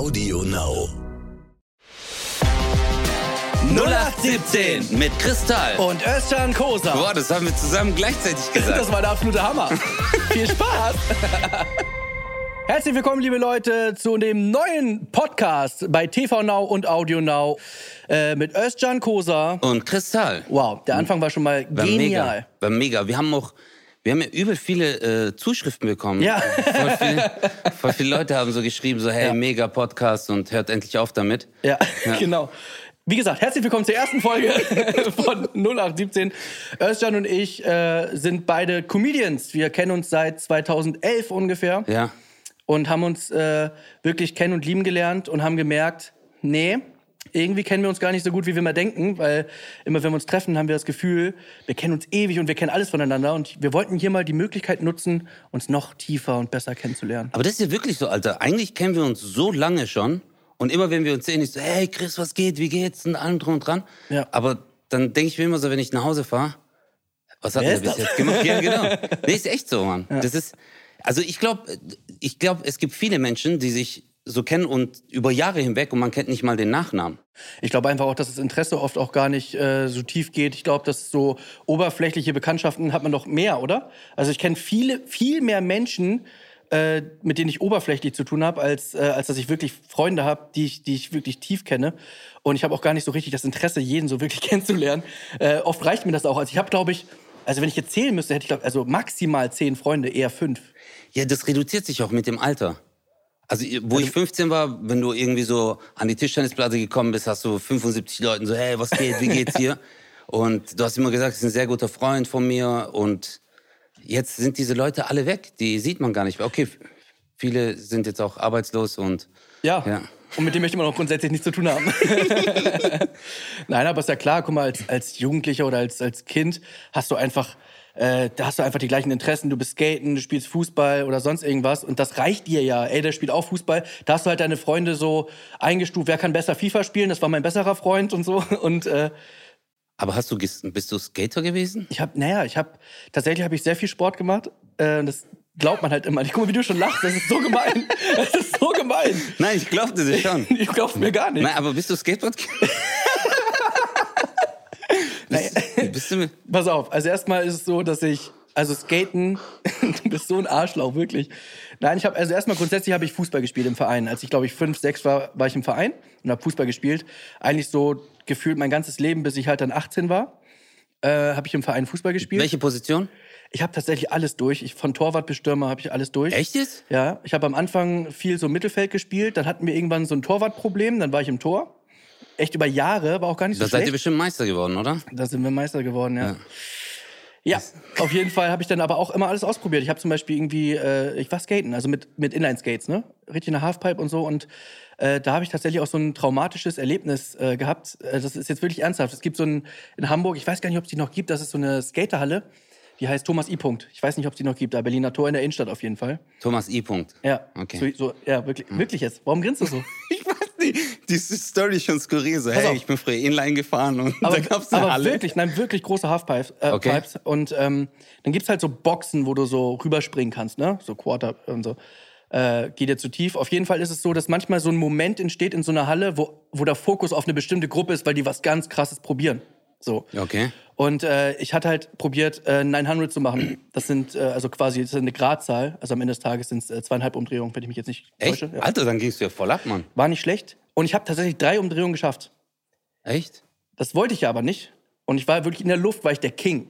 Audio Now. 0817 mit Kristall. Und Özcan Kosa. Boah, das haben wir zusammen gleichzeitig gesagt. Das war der absolute Hammer. Viel Spaß. Herzlich willkommen, liebe Leute, zu dem neuen Podcast bei TV Now und Audio Now äh, mit Özcan Kosa. Und Kristall. Wow, der Anfang war schon mal War genial. mega. War mega. Wir haben auch, wir haben ja übel viele äh, Zuschriften bekommen. Ja. Voll viele, voll viele Leute haben so geschrieben, so hey, Ja. mega Podcast und hört endlich auf damit. Ja, genau. Wie gesagt, herzlich willkommen zur ersten Folge von 0817. Özcan und ich äh, sind beide Comedians. Wir kennen uns seit 2011 ungefähr. Ja. und haben uns äh, wirklich kennen und lieben gelernt und haben gemerkt, nee, irgendwie kennen wir uns gar nicht so gut, wie wir mal denken, weil immer wenn wir uns treffen, haben wir das Gefühl, wir kennen uns ewig und wir kennen alles voneinander und wir wollten hier mal die Möglichkeit nutzen, uns noch tiefer und besser kennenzulernen. Aber das ist ja wirklich so, Alter. Eigentlich kennen wir uns so lange schon. Und immer wenn wir uns sehen, ich so, hey Chris, was geht, wie geht's? Und allem drum und dran. Ja. Aber dann denke ich mir immer so, wenn ich nach Hause fahre, was hat er bis das? jetzt gemacht? Ja, genau. Nee, ist echt so, Mann. Das ist, also ich glaube, ich glaube, es gibt viele Menschen, die sich so kennen und über Jahre hinweg und man kennt nicht mal den Nachnamen. Ich glaube einfach auch, dass das Interesse oft auch gar nicht äh, so tief geht. Ich glaube, dass so oberflächliche Bekanntschaften hat man doch mehr, oder? Also ich kenne viele, viel mehr Menschen, äh, mit denen ich oberflächlich zu tun habe, als, äh, als dass ich wirklich Freunde habe, die ich, die ich wirklich tief kenne. Und ich habe auch gar nicht so richtig das Interesse, jeden so wirklich kennenzulernen. Äh, oft reicht mir das auch. Also ich habe, glaube ich, also wenn ich jetzt zählen müsste, hätte ich glaub, also maximal zehn Freunde, eher fünf. Ja, das reduziert sich auch mit dem Alter. Also, wo ich 15 war, wenn du irgendwie so an die Tischtennisplatte gekommen bist, hast du 75 Leuten so, hey, was geht, wie geht's hier? und du hast immer gesagt, das ist ein sehr guter Freund von mir. Und jetzt sind diese Leute alle weg. Die sieht man gar nicht mehr. Okay, viele sind jetzt auch arbeitslos und Ja. Ja. Und mit dem möchte man auch grundsätzlich nichts zu tun haben. Nein, aber ist ja klar, guck mal, als, als Jugendlicher oder als, als Kind hast du einfach, äh, da hast du einfach die gleichen Interessen. Du bist Skaten, du spielst Fußball oder sonst irgendwas. Und das reicht dir ja. Ey, der spielt auch Fußball. Da hast du halt deine Freunde so eingestuft, wer kann besser FIFA spielen? Das war mein besserer Freund und so. Und äh, Aber hast du bist du Skater gewesen? ich habe, naja, ich habe, tatsächlich habe ich sehr viel Sport gemacht. Äh, das glaubt man halt immer nicht. Guck mal, wie du schon lachst. Das ist so gemein. Das ist so gemein. Nein, ich glaubte das schon. Ich glaub's mir gar nicht. Nein, aber bist du Skateboard? bist, du mit Pass auf, also erstmal ist es so, dass ich, also Skaten, du bist so ein Arschlauch, wirklich. Nein, ich habe, also erstmal grundsätzlich habe ich Fußball gespielt im Verein. Als ich, glaube ich, fünf, sechs war, war ich im Verein und habe Fußball gespielt. Eigentlich so gefühlt mein ganzes Leben, bis ich halt dann 18 war, äh, habe ich im Verein Fußball gespielt. welche Position? Ich habe tatsächlich alles durch. Ich, von Torwart bis Stürmer habe ich alles durch. Echt jetzt? Ja, ich habe am Anfang viel so Mittelfeld gespielt. Dann hatten wir irgendwann so ein Torwartproblem. Dann war ich im Tor. Echt über Jahre, war auch gar nicht so Da seid ihr schlecht. bestimmt Meister geworden, oder? Da sind wir Meister geworden, ja. Ja, auf jeden Fall habe ich dann aber auch immer alles ausprobiert. Ich habe zum Beispiel irgendwie, äh, ich war skaten, also mit, mit Inline-Skates, ne? Richtig eine Halfpipe und so. Und äh, da habe ich tatsächlich auch so ein traumatisches Erlebnis äh, gehabt. Äh, das ist jetzt wirklich ernsthaft. Es gibt so ein, in Hamburg, ich weiß gar nicht, ob es die noch gibt, das ist so eine Skaterhalle. Die heißt Thomas I. Punkt. Ich weiß nicht, ob es die noch gibt, da Berliner Tor in der Innenstadt auf jeden Fall. Thomas I. Punkt. Ja, Okay. so, so, ja wirklich, wirklich jetzt. Warum grinst du so? Ich weiß diese Story ist schon skurril. So, hey, ich bin früher Inline gefahren und aber, da gab's eine aber Halle. wirklich, nein, wirklich große Halfpipes. Äh, Okay. Pipes. Und ähm, dann gibt's halt so Boxen, wo du so rüberspringen kannst, ne? So Quarter und so. Äh, geht dir zu tief. Auf jeden Fall ist es so, dass manchmal so ein Moment entsteht in so einer Halle, wo, wo der Fokus auf eine bestimmte Gruppe ist, weil die was ganz krasses probieren. So. Okay. Und äh, ich hatte halt probiert, äh, 900 zu machen. Das sind äh, also quasi das ist eine Gradzahl. Also am Ende des Tages sind es äh, zweieinhalb Umdrehungen, wenn ich mich jetzt nicht Echt? täusche. Ja. Alter, dann gingst du ja voll ab, Mann. War nicht schlecht. Und ich habe tatsächlich drei Umdrehungen geschafft. Echt? Das wollte ich ja aber nicht. Und ich war wirklich in der Luft, war ich der King.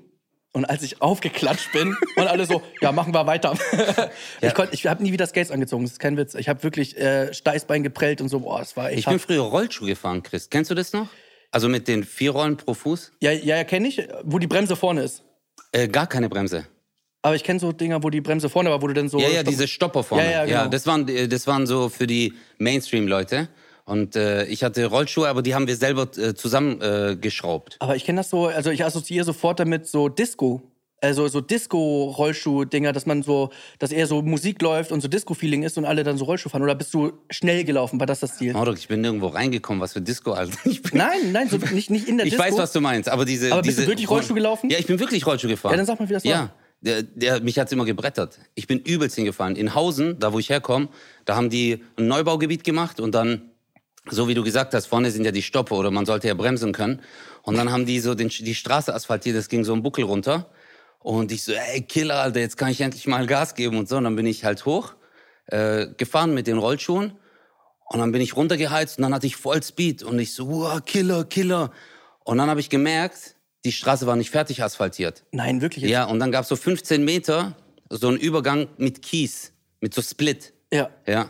Und als ich aufgeklatscht bin und alle so, ja, machen wir weiter. Ich, konnt- ich habe nie wieder Skates angezogen, das ist kein Witz. Ich habe wirklich äh, Steißbein geprellt und so, boah, das war echt Ich bin hart. früher Rollschuh gefahren, Chris. Kennst du das noch? Also mit den vier Rollen pro Fuß? Ja, ja, ja kenne ich, wo die Bremse vorne ist. Äh, gar keine Bremse. Aber ich kenne so Dinger, wo die Bremse vorne war, wo du dann so... Ja, ja, diese Stopper vorne. Ja, ja, genau. das, waren, äh, das waren so für die Mainstream-Leute. Und äh, ich hatte Rollschuhe, aber die haben wir selber äh, zusammengeschraubt. Geschraubt. Aber ich kenne das so, also ich assoziiere sofort damit so Disco. Also so Disco-Rollschuh-Dinger, dass man so, dass eher so Musik läuft und so Disco-Feeling ist und alle dann so Rollschuh fahren. Oder bist du schnell gelaufen? War das das Ziel? Maudok, ich bin nirgendwo reingekommen, was für Disco. Ich, bin, Nein, nein, so nicht, nicht in der ich Disco. weiß, was du meinst, aber diese. Aber bist diese, du wirklich Rollschuh gelaufen? Ja, ich bin wirklich Rollschuh gefahren. Ja, dann sag mal, wie das war. Ja, Der, der, mich hat's immer gebrettert. Ich bin übelst hingefallen. In Hausen, da wo ich herkomme, da haben die ein Neubaugebiet gemacht und dann, so wie du gesagt hast, vorne sind ja die Stoppe oder man sollte ja bremsen können. Und dann haben die so den, die Straße asphaltiert, das ging so einen Buckel runter. Und ich so, ey, Killer, Alter, jetzt kann ich endlich mal Gas geben und so. Und dann bin ich halt hoch, äh, gefahren mit den Rollschuhen. Und dann bin ich runtergeheizt und dann hatte ich voll Speed. Und ich so, wow, Killer, Killer. Und dann habe ich gemerkt, die Straße war nicht fertig asphaltiert. Nein, wirklich jetzt? Ja, und dann gab es so 15 Meter, so einen Übergang mit Kies, mit so Split. Ja. Ja.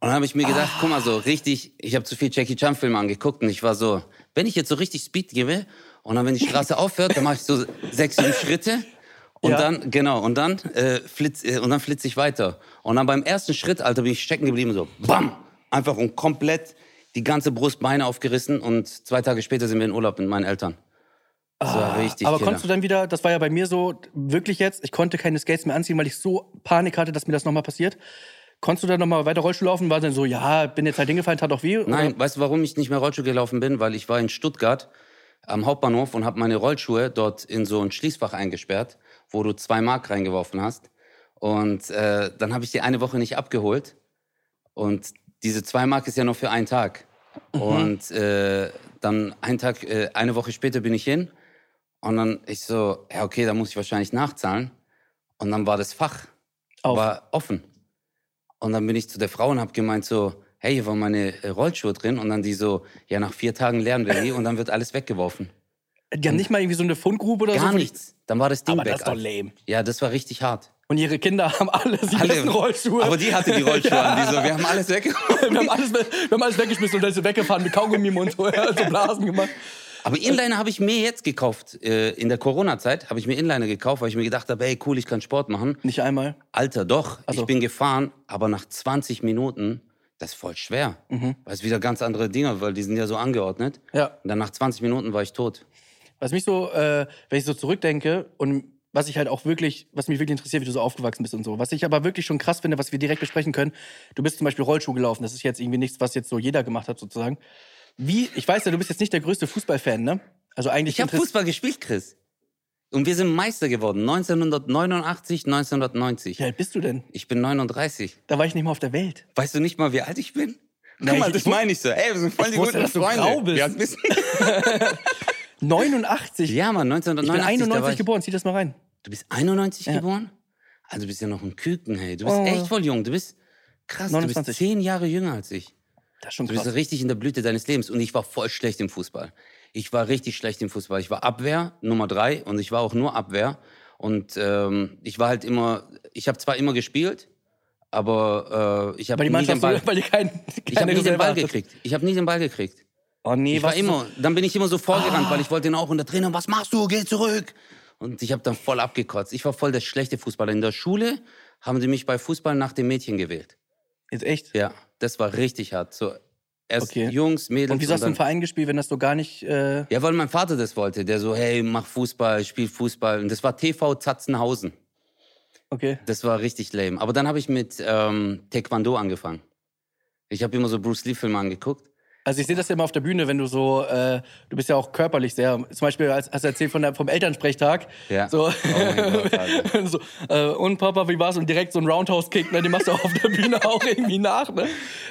Und dann habe ich mir gedacht, guck mal so, richtig, ich habe zu viel Jackie Chan Filme angeguckt und ich war so, wenn ich jetzt so richtig Speed gebe und dann, wenn die Straße aufhört, dann mache ich so sechs, sieben Schritte und Ja. dann, genau, und dann, äh, flitz, äh, und dann flitze ich weiter. Und dann beim ersten Schritt, Alter, bin ich stecken geblieben, so, bam, einfach und komplett die ganze Brust, Beine aufgerissen und zwei Tage später sind wir in Urlaub mit meinen Eltern. Das war richtig Ah, Aber Killer. konntest du dann wieder, das war ja bei mir so, wirklich jetzt, ich konnte keine Skates mehr anziehen, weil ich so Panik hatte, dass mir das nochmal passiert. Konntest du dann nochmal weiter Rollstuhl laufen? War dann so, ja, bin jetzt halt hingefallen, tat auch weh? oder? Nein, weißt du, warum ich nicht mehr Rollschuh gelaufen bin? Weil ich war in Stuttgart am Hauptbahnhof und habe meine Rollschuhe dort in so ein Schließfach eingesperrt, wo du zwei Mark reingeworfen hast. Und äh, dann habe ich die eine Woche nicht abgeholt. Und diese zwei Mark ist ja nur für einen Tag. Und äh, dann einen Tag, äh, eine Woche später bin ich hin. Und dann ich so, ja okay, da muss ich wahrscheinlich nachzahlen. Und dann war das Fach Auf. war offen. Und dann bin ich zu der Frau und habe gemeint so, hey, hier waren meine äh, Rollschuhe drin. Und dann die so, ja, nach vier Tagen lernen wir die und dann wird alles weggeworfen. Die haben nicht mal irgendwie so eine Fundgrube oder so? Gar wo die- nichts. Dann war das Ding Aber weg. das ist doch lame. Ja, das war richtig hart. Und ihre Kinder haben alle die besten Rollschuhe. Aber die hatte die Rollschuhe Ja. an. Die so, wir haben alles weggeworfen. wir, haben alles, wir haben alles weggeschmissen und dann ist sie weggefahren mit Kaugummi im Mund, so, ja, so Blasen gemacht. Aber Inliner habe ich mir jetzt gekauft. Äh, in der Corona-Zeit habe ich mir Inliner gekauft, weil ich mir gedacht habe, hey, cool, ich kann Sport machen. Nicht einmal. Alter, doch. Ach so. Ich bin gefahren, aber nach 20 Minuten, das ist voll schwer. Mhm. Weil es wieder ganz andere Dinge, weil die sind ja so angeordnet. Ja. Und dann nach 20 Minuten war ich tot. Was mich so, äh, wenn ich so zurückdenke und was ich halt auch wirklich, was mich wirklich interessiert, wie du so aufgewachsen bist und so. Was ich aber wirklich schon krass finde, was wir direkt besprechen können, du bist zum Beispiel Rollschuh gelaufen. Das ist jetzt irgendwie nichts, was jetzt so jeder gemacht hat, sozusagen. Wie, ich weiß ja, du bist jetzt nicht der größte Fußballfan, ne? Also eigentlich. Ich habe Fußball gespielt, Chris. Und wir sind Meister geworden. 1989, 1990. Wie alt bist du denn? Ich bin 39. Da war ich nicht mal auf der Welt. Weißt du nicht mal, wie alt ich bin? Guck Nein, mal, ich- das ich- meine ich so. Ey, wir sind voll ich die wusste, guten dass du Freunde. grau bist. Alt bist du? 89? Ja, Mann, ich bin 1989. da war 91 ich- geboren, zieh das mal rein. Du bist 91 Ja. geboren? Also du bist ja noch ein Küken, hey. Du bist Oh. echt voll jung. Du bist krass. Du 29. bist zehn Jahre jünger als ich. Das ist schon Du bist krass. richtig in der Blüte deines Lebens. Und ich war voll schlecht im Fußball. Ich war richtig schlecht im Fußball. Ich war Abwehr Nummer drei und ich war auch nur Abwehr. Und ähm, ich war halt immer, ich habe zwar immer gespielt, aber äh, ich habe nie den Ball, so, weil die kein, ich habe nie den Ball gekriegt. Ich habe nie den Ball gekriegt. Oh nee, Ich war was Ah. immer, dann bin ich immer so vorgerannt, weil ich wollte ihn auch und der Trainer, was machst du? Geh zurück. Und ich habe dann voll abgekotzt. Ich war voll der schlechte Fußballer. In der Schule haben die mich bei Fußball nach dem Mädchen gewählt. Jetzt echt? Ja, das war richtig hart. So erst Okay. Jungs, Mädels Und wieso hast du im Verein gespielt, wenn das so gar nicht. Äh, Ja, weil mein Vater das wollte. Der so, hey, mach Fußball, spiel Fußball. Und das war TV Zatzenhausen. okay. Das war richtig lame. Aber dann habe ich mit ähm, Taekwondo angefangen. Ich habe immer so Bruce Lee-Filme angeguckt. Also ich sehe das ja immer auf der Bühne, wenn du so, äh, du bist ja auch körperlich sehr, zum Beispiel als, hast du erzählt von der, vom Elternsprechtag. Ja. So, Oh Gott, Alter. so äh, und Papa, wie war's? Und direkt so ein Roundhouse-Kick, ne? den machst du auf der Bühne auch irgendwie nach. Ne?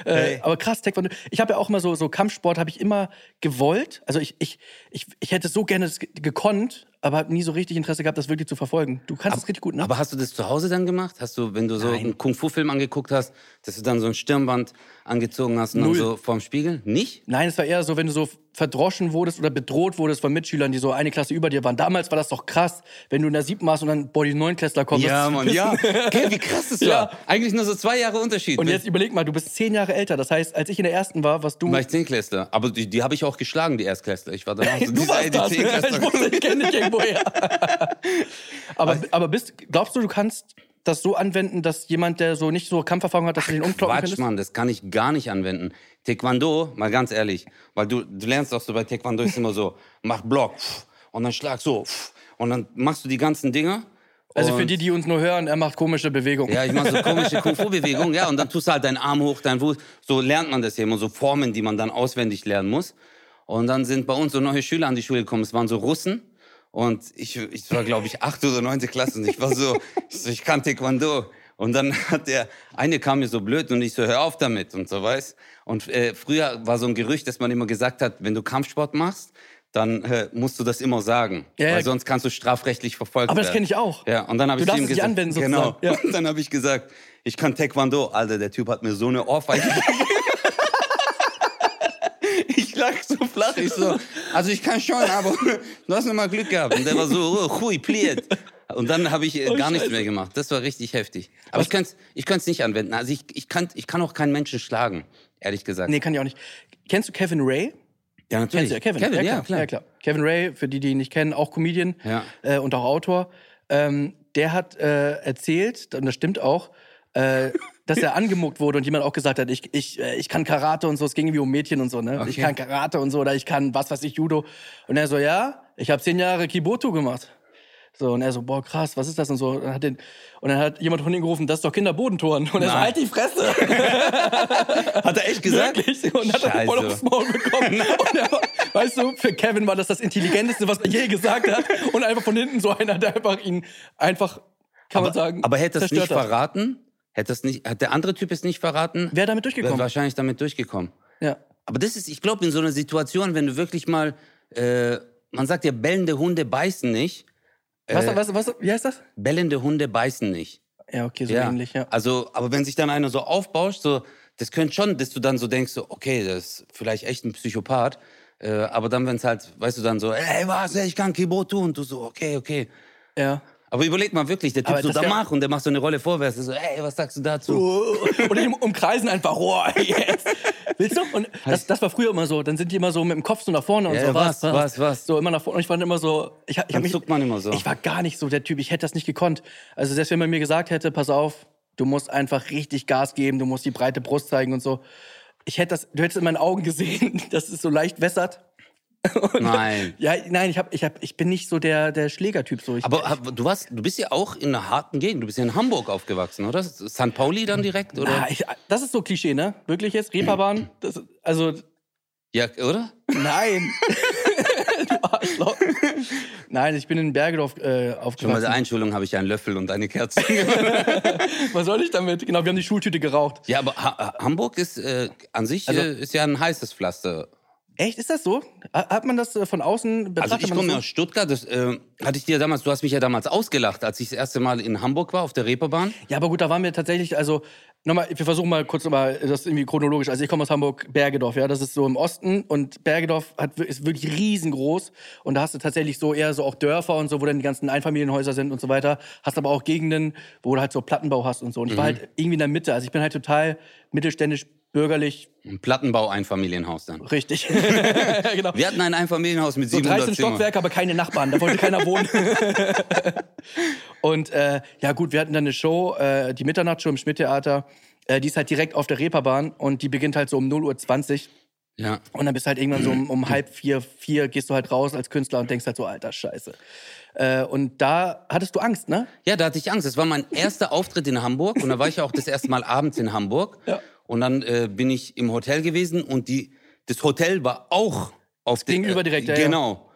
Äh, Hey. Aber krass, Taekwondo. Ich habe ja auch immer so, so Kampfsport habe ich immer gewollt. Also ich, ich, ich, ich hätte so gerne gekonnt, aber habe nie so richtig Interesse gehabt, das wirklich zu verfolgen. Du kannst das richtig gut, ne? Aber hast du das zu Hause dann gemacht? Hast du, wenn du so Nein. einen Kung-Fu-Film angeguckt hast, dass du dann so ein Stirnband angezogen hast und Null. dann so vorm Spiegel? Nicht? Nein, es war eher so, wenn du so verdroschen wurdest oder bedroht wurdest von Mitschülern, die so eine Klasse über dir waren. Damals war das doch krass, wenn du in der siebten warst und dann Body 9 Klässler kommst. Ja, Mann, ja. Okay, wie krass das Ja. war. Eigentlich nur so zwei Jahre Unterschied. Und jetzt überleg mal, du bist zehn Jahre älter. Das heißt, als ich in der ersten war, warst du. war ich Zehnklässler. Aber die, die habe ich auch geschlagen, die Erstklässler. Ich war dann auch so du diese- warst die das. Ich wusste, ich kenne dich irgendwoher. aber, aber bist, glaubst du, du kannst das so anwenden, dass jemand, der so nicht so Kampferfahrung hat, dass du den umkloppen Quatsch? Mann, das kann ich gar nicht anwenden. Taekwondo, mal ganz ehrlich, weil du, du lernst auch so bei Taekwondo ist immer so, mach Block und dann schlag so und dann machst du die ganzen Dinger. Also und, für die, die uns nur hören, er macht komische Bewegungen. Ja, ich mache so komische Kung-Fu-Bewegungen, ja, und dann tust du halt deinen Arm hoch, deinen Fuß. So lernt man das hier immer, so Formen, die man dann auswendig lernen muss. Und dann sind bei uns so neue Schüler an die Schule gekommen. Es waren so Russen Und ich, ich war, glaube ich, acht oder neunte Klasse und ich war so, ich, so, ich kann Taekwondo. Und dann hat der eine kam mir so blöd und ich so, hör auf damit und so, weiß. Und äh, früher war so ein Gerücht, dass man immer gesagt hat, wenn du Kampfsport machst, dann äh, musst du das immer sagen, Ja, weil sonst kannst du strafrechtlich verfolgt Aber das werden. kenne ich auch. Ja, und dann habe ich ihm gesagt, anwenden, genau. sozusagen. Ja. Und dann habe ich gesagt, ich kann Taekwondo. Alter, der Typ hat mir so eine Ohrfeige gegeben. Ich lag so flach, ich so, also ich kann schon, aber du hast noch mal Glück gehabt. Und der war so, oh, hui, pliert. Und dann habe ich äh, Oh, gar nichts Scheiße. mehr gemacht. Das war richtig heftig. Aber ich könnte ich es nicht anwenden. Also ich, ich, kann, ich kann auch keinen Menschen schlagen, ehrlich gesagt. Nee, kann ich auch nicht. Kennst du Kevin Ray? ja, natürlich. Kennst du ja Kevin? Kevin, ja, klar. Ja, klar. Kevin Ray, für die, die ihn nicht kennen, auch Comedian Ja. äh, und auch Autor. Ähm, der hat äh, erzählt, und das stimmt auch, äh, dass er angemuckt wurde und jemand auch gesagt hat, ich, ich, äh, ich kann Karate und so, es ging irgendwie um Mädchen und so, ne? Ich Okay. kann Karate und so, oder ich kann was weiß ich, Judo. Und er so, ja, ich habe zehn Jahre Kiboto gemacht. So, und er so, boah, krass, was ist das und so. Und dann hat, den, und dann hat jemand von ihm gerufen, das ist doch Kinderbodentoren. Und er so, Nein. halt die Fresse. Hat er echt gesagt? Wirklich. Und hat dann voll Scheiße. aufs Maul bekommen. Und er war, weißt du, für Kevin war das das Intelligenteste, was er je gesagt hat. Und einfach von hinten so einer, der einfach ihn einfach, kann man sagen, Aber hätte es nicht verraten? Hätte es nicht, hat der andere Typ es nicht verraten? Wäre damit Wäre durchgekommen. wahrscheinlich damit durchgekommen. Ja. Aber das ist, ich glaube, in so einer Situation, wenn du wirklich mal, äh, man sagt ja, bellende Hunde beißen nicht. Was, Äh, was, was, wie heißt das? Bellende Hunde beißen nicht. Ja, okay, so Ja. ähnlich, ja. Also, aber wenn sich dann einer so aufbauscht, so, das könnte schon, dass du dann so denkst, so, okay, das ist vielleicht echt ein Psychopath. Äh, aber dann, wenn es halt, weißt du, dann so, ey, was, ey, ich kann Kiboto und du so, okay, okay. Ja. Aber überleg mal wirklich, der Typ so das da wär- mach und der macht so eine Rolle vorwärts. So, ey, was sagst du dazu? Oder die umkreisen einfach, oh, yes. Willst du? Und das, das war früher immer so. Dann sind die immer so mit dem Kopf so nach vorne und Ja, so. was, was, was? So immer nach vorne. Und ich war immer so. Ich, ich Dann mich, zuckt man immer so. Ich war gar nicht so der Typ. Ich hätte das nicht gekonnt. Also selbst wenn man mir gesagt hätte, pass auf, du musst einfach richtig Gas geben, du musst die breite Brust zeigen und so. Ich hätte das, du hättest in meinen Augen gesehen, dass es so leicht wässert. Nein. Ja, nein, ich, hab, ich, hab, ich bin nicht so der, der Schlägertyp. So. Ich, Aber hab- du, warst, du bist ja auch in einer harten Gegend. Du bist ja in Hamburg aufgewachsen, oder? St. Pauli dann direkt? Oder? Na, ich, das ist so Klischee, ne? Wirklich jetzt? Reeperbahn? Das, also, Ja, oder? Nein. du Arschloch. Nein, ich bin in Bergedorf äh, Schon mal der aufgewachsen. Einschulung habe ich einen Löffel und eine Kerze. Was soll ich damit? Genau, wir haben die Schultüte geraucht. ja, aber ha Hamburg ist äh, an sich Also- äh, ist ja ein heißes Pflaster. Echt, ist das so? Ha- Hat man das äh, von außen Also betrachtet? ich man komme das aus Stuttgart. Das äh, hatte ich dir damals. Du hast mich ja damals ausgelacht, als ich das erste Mal in Hamburg war auf der Reeperbahn. so? Ja, aber gut, da waren wir tatsächlich, also nochmal, wir versuchen mal kurz nochmal das irgendwie chronologisch. Also ich komme aus Hamburg, Bergedorf, ja, das ist so im Osten und Bergedorf hat, ist wirklich riesengroß und da hast du tatsächlich so eher so auch Dörfer und so, wo dann die ganzen Einfamilienhäuser sind und so weiter. Hast aber auch Gegenden, wo du halt so Plattenbau hast und so. Und ich war halt irgendwie in der Mitte, also ich bin halt total mittelständisch, bürgerlich, Ein Plattenbau, Einfamilienhaus dann. richtig. genau. Wir hatten ein Einfamilienhaus mit So 700 13 Zimmern. Stockwerke, aber keine Nachbarn. Da wollte keiner wohnen. und äh, ja gut, wir hatten dann eine Show, äh, die Mitternachtsshow im Schmidt-Theater. Äh, die ist halt direkt auf der Reeperbahn und die beginnt halt so um 0.20 Uhr. Ja. Und dann bist du halt irgendwann so um, um halb vier, vier gehst du halt raus als Künstler und denkst halt so, alter Scheiße. Äh, und da hattest du Angst, ne? Ja, da hatte ich Angst. Das war mein erster Auftritt in Hamburg und da war ich ja auch das erste Mal abends in Hamburg. Ja. Und dann äh, bin ich im Hotel gewesen und die, das Hotel war auch auf der Gegenüber direkt, ja, ja. Genau.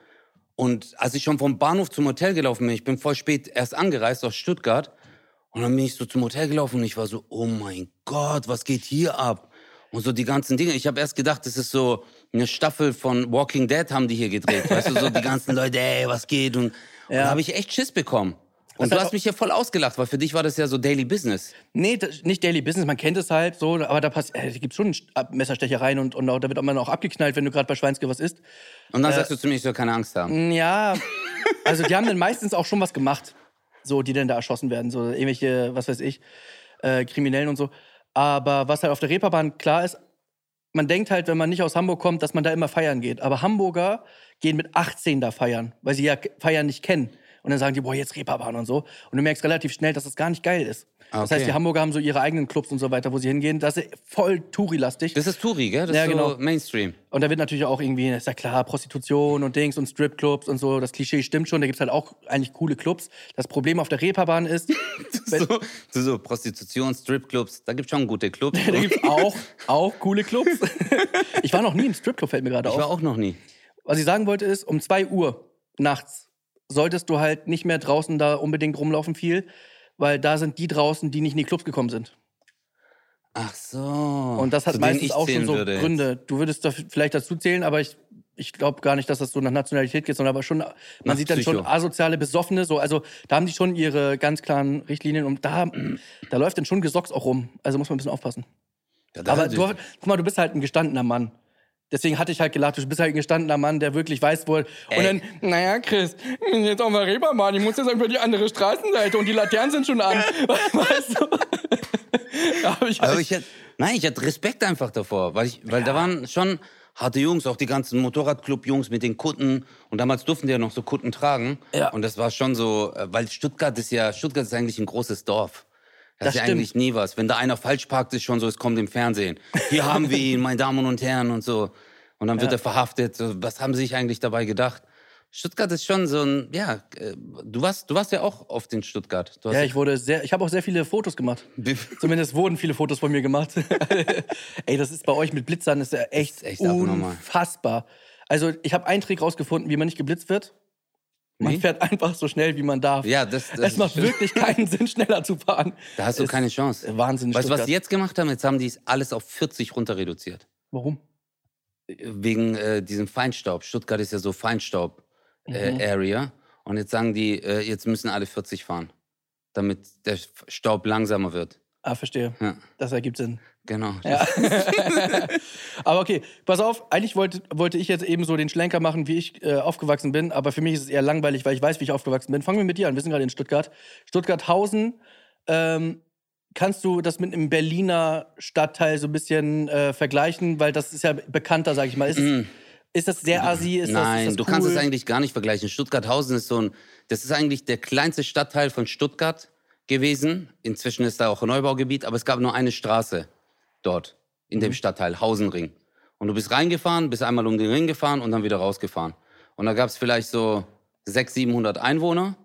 Und als ich schon vom Bahnhof zum Hotel gelaufen bin, ich bin voll spät erst angereist aus Stuttgart und dann bin ich so zum Hotel gelaufen und ich war so, oh mein Gott, was geht hier ab? Und so die ganzen Dinge. Ich habe erst gedacht, das ist so eine Staffel von Walking Dead haben die hier gedreht. Weißt du, so die ganzen Leute, ey, was geht? Und, und Ja. da habe ich echt Schiss bekommen. Und Das du hast mich hier voll ausgelacht, weil für dich war das ja so Daily Business. Nee, das, nicht Daily Business, man kennt es halt so, aber da, pass, äh, gibt schon Ab- Messerstechereien und, und auch, da wird man auch abgeknallt, wenn du gerade bei Schweinske was isst. Und Äh, dann sagst du zu mir, ich soll keine Angst haben. Ja, also die haben dann meistens auch schon was gemacht, so die dann da erschossen werden, so irgendwelche, was weiß ich, äh, Kriminellen und so. Aber was halt auf der Reeperbahn klar ist, man denkt halt, wenn man nicht aus Hamburg kommt, dass man da immer feiern geht. Aber Hamburger gehen mit 18 da feiern, weil sie ja Feiern nicht kennen. Und dann sagen die, boah, jetzt Reeperbahn und so. Und du merkst relativ schnell, dass das gar nicht geil ist. Das Okay. heißt, die Hamburger haben so ihre eigenen Clubs und so weiter, wo sie hingehen. Das ist voll Touri-lastig. Das ist Touri, gell? Das Ja, ist so genau. Mainstream. Und da wird natürlich auch irgendwie, ist ja klar, Prostitution und Dings und Stripclubs und so. Das Klischee stimmt schon. Da gibt's halt auch eigentlich coole Clubs. Das Problem auf der Reeperbahn ist, So, so, Prostitution, Stripclubs, da gibt's schon gute Clubs. da gibt's auch, auch coole Clubs. Ich war noch nie im Stripclub, fällt mir gerade Ich war auf. auch noch nie. Was ich sagen wollte ist, um 2 Uhr nachts solltest du halt nicht mehr draußen da unbedingt rumlaufen viel, weil da sind die draußen, die nicht in die Clubs gekommen sind. Ach so. Und das hat meistens auch schon so würde jetzt. Gründe. Du würdest da vielleicht dazu zählen, aber ich, ich glaube gar nicht, dass das so nach Nationalität geht, sondern aber schon, man Nach sieht dann schon Psycho. asoziale Besoffene, so, also da haben die schon ihre ganz klaren Richtlinien und da, da läuft dann schon Gesocks auch rum. Also muss man ein bisschen aufpassen. Ja, Aber du, guck mal, du bist halt ein gestandener Mann. Deswegen hatte ich halt gelacht, du bist halt ein gestandener Mann, der wirklich weiß, wo. Und Ey. dann, naja, Chris, jetzt auf der Reeperbahn, ich muss jetzt über die andere Straßenseite und die Laternen sind schon an. weißt du? hab ich halt, Aber ich hätte, nein, ich hatte Respekt einfach davor, weil ich, weil da waren schon harte Jungs, auch die ganzen Motorradclub-Jungs mit den Kutten. Und damals durften die ja noch so Kutten tragen. Ja. Und das war schon so, äh, weil Stuttgart ist ja, Stuttgart ist eigentlich ein großes Dorf. Das, Das ist ja stimmt. eigentlich nie was. Wenn da einer falsch parkt, ist schon so, es kommt im Fernsehen. Hier haben wir ihn, meine Damen und Herren und so. Und dann wird er verhaftet. Was haben sie sich eigentlich dabei gedacht? Stuttgart ist schon so ein, ja, äh, du warst, du warst ja auch oft in Stuttgart. Ja, ich wurde sehr, ich habe auch sehr viele Fotos gemacht. Zumindest wurden viele Fotos von mir gemacht. Ey, das ist bei euch mit Blitzern ist ja echt, ist echt abnormal. unfassbar. Also ich habe einen Trick rausgefunden, wie man nicht geblitzt wird. Man Wie? fährt einfach so schnell, wie man darf. Ja, das- das es macht wirklich keinen Sinn, schneller zu fahren. Da hast du Ist keine Chance. Wahnsinn. Weißt du, was die jetzt gemacht haben? Jetzt haben die es alles auf 40 runter reduziert. Warum? Wegen äh, diesem Feinstaub. Stuttgart ist ja so Feinstaub-Area. Mhm. Und jetzt sagen die, äh, jetzt müssen alle 40 fahren, damit der Staub langsamer wird. Ah, verstehe. Ja, Das ergibt Sinn. genau. Ja. aber okay, pass auf, eigentlich wollte, wollte ich jetzt eben so den Schlenker machen, wie ich äh, aufgewachsen bin, aber für mich ist es eher langweilig, weil ich weiß, wie ich aufgewachsen bin. Fangen wir mit dir an, wir sind gerade in Stuttgart. Stuttgart-Hausen, ähm, kannst du das mit einem Berliner Stadtteil so ein bisschen äh, vergleichen, weil das ist ja bekannter, sag ich mal. Ist, es- ist das sehr assi? Ist das, Nein, ist das du cool? kannst es eigentlich gar nicht vergleichen. Stuttgarthausen ist so ein, das ist eigentlich der kleinste Stadtteil von Stuttgart gewesen. Inzwischen ist da auch ein Neubaugebiet, aber es gab nur eine Straße dort in Mhm. dem Stadtteil Hausenring. Und du bist reingefahren, bist einmal um den Ring gefahren und dann wieder rausgefahren. Und da gab es vielleicht so 600, 700 Einwohner.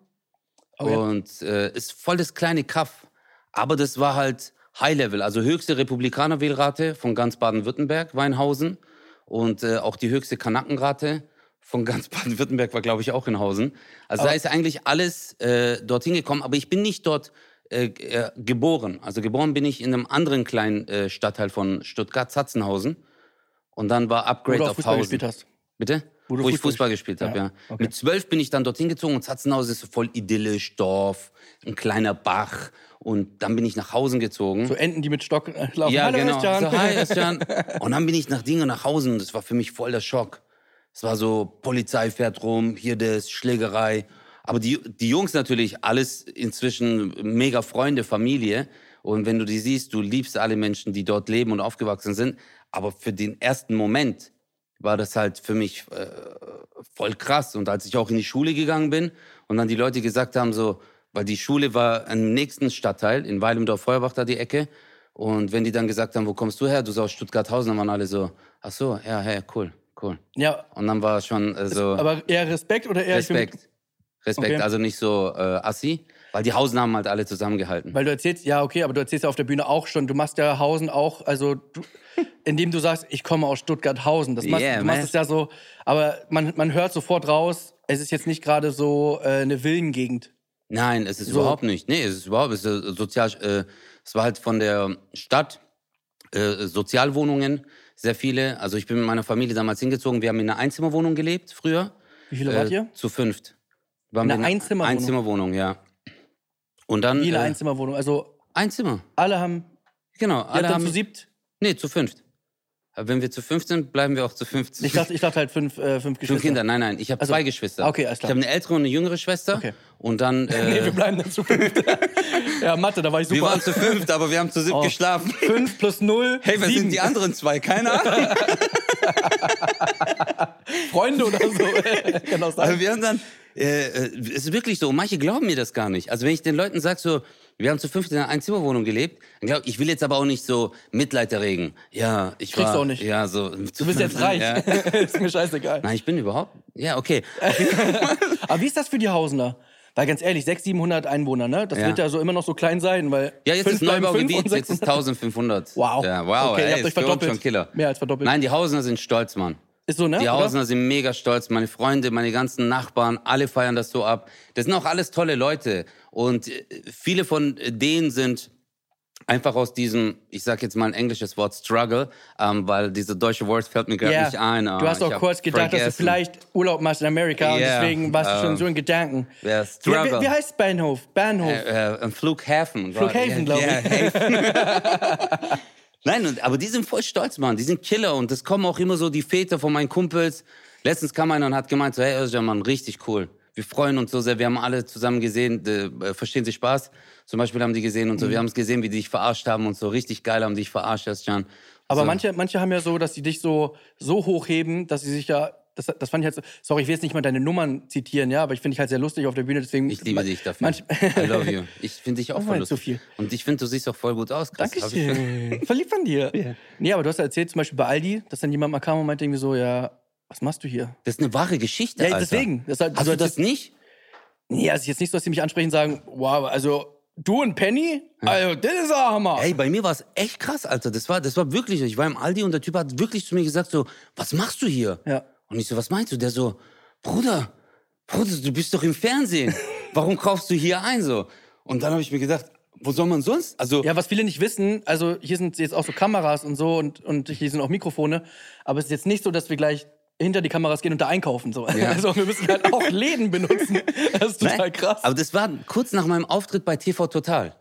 Oh ja. Und äh, ist voll das kleine Kaff. Aber das war halt High Level, also höchste Republikanerwählrate von ganz Baden-Württemberg, Weinhausen. Und äh, auch die höchste Kanackenrate von ganz Baden-Württemberg war, glaube ich, auch in Hausen. Also da ist eigentlich alles äh, dorthin gekommen. Aber ich bin nicht dort äh, äh, geboren. Also geboren bin ich in einem anderen kleinen äh, Stadtteil von Stuttgart, Zatzenhausen. Und dann war Wo Upgrade du auch auf Fußball Hausen. gespielt hast. Bitte? Wo du Wo ich Fußball Fußball gespielt habe, Ja, ja. okay. Mit zwölf bin ich dann dorthin gezogen und Zatzenhausen ist so voll idyllisch, Dorf, ein kleiner Bach. Und dann bin ich nach Hausen gezogen. So Enten, die mit Stock äh, laufen. ja, Hallo, genau. So, hi, Özcan. Und dann bin ich nach Dingen nach Hausen das war für mich voll der Schock. Es war so, Polizei fährt rum, hier das, Schlägerei. Aber die, die Jungs natürlich, alles inzwischen mega Freunde, Familie. Und wenn du die siehst, du liebst alle Menschen, die dort leben und aufgewachsen sind. Aber für den ersten Moment war das halt für mich äh, voll krass. Und als ich auch in die Schule gegangen bin und dann die Leute gesagt haben, so, weil die Schule war im nächsten Stadtteil, in Weilendorf-Feuerbach da die Ecke. Und wenn die dann gesagt haben, wo kommst du her? Du sagst aus Stuttgart-Hausen, dann waren alle so, ach so, ja, hey, cool, cool. Ja, Und dann war schon äh, so aber eher Respekt oder eher Respekt. Respekt, Okay. also nicht so äh, assi, weil die Hausen haben halt alle zusammengehalten. Weil du erzählst, ja, okay, aber du erzählst ja auf der Bühne auch schon, du machst ja Hausen auch, also du, indem du sagst, ich komme aus Stuttgart-Hausen. Das machst, Yeah, du machst es ja so, aber man, man hört sofort raus, es ist jetzt nicht gerade so äh, eine Villengegend. Nein, es ist So. überhaupt nicht. Nee, es ist überhaupt, es ist äh, sozial, äh, es war halt von der Stadt, äh, Sozialwohnungen, sehr viele. Also ich bin mit meiner Familie damals hingezogen. Wir haben in einer Einzimmerwohnung gelebt früher. Wie viele wart Äh, ihr? Zu fünft. Waren In wir einer Einzimmerwohnung? Einzimmerwohnung, ja. Und dann. Wie eine äh, Einzimmerwohnung. Also Einzimmer. alle haben, Genau. Alle haben, zu siebt. nee, zu fünft. Aber wenn wir zu fünft sind, bleiben wir auch zu fünft. Ich dachte, ich dachte halt fünf, äh, fünf Geschwister. Fünf Kinder, nein, nein. Ich habe Also- zwei Geschwister. Okay, alles klar. Ich habe eine ältere und eine jüngere Schwester. Okay. Und dann. Nee, Äh, wir bleiben dann zu fünft. ja, Mathe, da war ich super. wir waren zu fünft, aber wir haben zu siebt Oh. geschlafen. Fünf plus null, Hey, wer sieben. sind die anderen zwei? Keine Ahnung. Freunde oder so. Kann auch sein. Also wir haben dann, äh, äh, es ist wirklich so, manche glauben mir das gar nicht. Also wenn ich den Leuten sage so, wir haben zu fünft in einer Einzimmerwohnung gelebt, glaub, ich will jetzt aber auch nicht so Mitleid erregen. Ja, ich Kriegst war, du auch nicht. Ja, so. Du bist jetzt reich. Ja. ist mir scheißegal. Nein, ich bin überhaupt. Ja, okay. Aber wie ist das für die Hausener? Weil ganz ehrlich, 600, 700 Einwohner, ne? Das Ja. wird ja so immer noch so klein sein, weil. Ja, jetzt fünf ist fünf Neubaugebiet, jetzt ist 600. 1500. Wow. Ja, wow, Okay, ihr ey, habt euch verdoppelt. schon Killer. Mehr als verdoppelt. Nein, die Hausener sind stolz, Mann. Ist so, ne? Die? Hausener sind mega stolz. Meine Freunde, meine ganzen Nachbarn, alle feiern das so ab. Das sind auch alles tolle Leute. Und äh, viele von denen sind einfach aus diesem, ich sag jetzt mal ein englisches Wort, Struggle, ähm, weil diese deutsche Wort fällt mir gerade Ja. nicht ein. Ah, Du hast ich auch kurz gedacht, dass du vergessen. vielleicht Urlaub machst in Amerika und Ja, deswegen warst du schon ähm, so in Gedanken. Wie, Struggle. wie, wie heißt Bahnhof? Bahnhof. Äh, äh, ein Flughafen. Flughafen, glaub ich. Hafen. Nein, und, aber die sind voll stolz, Mann. Die sind Killer. Und es kommen auch immer so die Väter von meinen Kumpels. Letztens kam einer und hat gemeint, so, hey Özcan, Mann, richtig cool. Wir freuen uns so sehr. Wir haben alle zusammen gesehen, äh, verstehen Sie Spaß? Zum Beispiel haben die gesehen und so. Mhm. Wir haben es gesehen, wie die dich verarscht haben und so. Richtig geil haben die dich verarscht, Özcan. Aber so. manche, manche haben ja so, dass sie dich so, so hochheben, dass sie sich ja. Das, das fand ich halt so. Sorry, ich will jetzt nicht mal deine Nummern zitieren, ja, aber ich finde dich halt sehr lustig auf der Bühne, deswegen. Ich liebe dich dafür. Manch, I love you. Ich finde dich auch Das war voll jetzt zu lustig. viel. Und ich finde, du siehst auch voll gut aus. Ich- Dankeschön. Verliebt von dir. Nee, aber du hast ja erzählt, zum Beispiel bei Aldi, dass dann jemand mal kam und meinte irgendwie so, ja, was machst du hier? Das ist eine wahre Geschichte, Ja, Alter. deswegen. Das, Hast also, du das nicht? Nee, also jetzt nicht so, dass sie mich ansprechen und sagen, wow, also du und Penny, also das ist ein Hammer. Ey, bei mir war es echt krass, Alter. Das war, das war wirklich, ich war im Aldi und der Typ hat wirklich zu mir gesagt so, was machst du hier? Ja. Und ich so, was meinst du? Der so, Bruder, Bruder, du bist doch im Fernsehen. Warum kaufst du hier ein so? Und dann habe ich mir gedacht, wo soll man sonst? Also, Ja, was viele nicht wissen, also hier sind jetzt auch so Kameras und so und, und hier sind auch Mikrofone, aber es ist jetzt nicht so, dass wir gleich hinter die Kameras gehen und da einkaufen. So. Ja. Also wir müssen halt auch Läden benutzen. Das ist total Nein, krass. Aber das war kurz nach meinem Auftritt bei TV Total.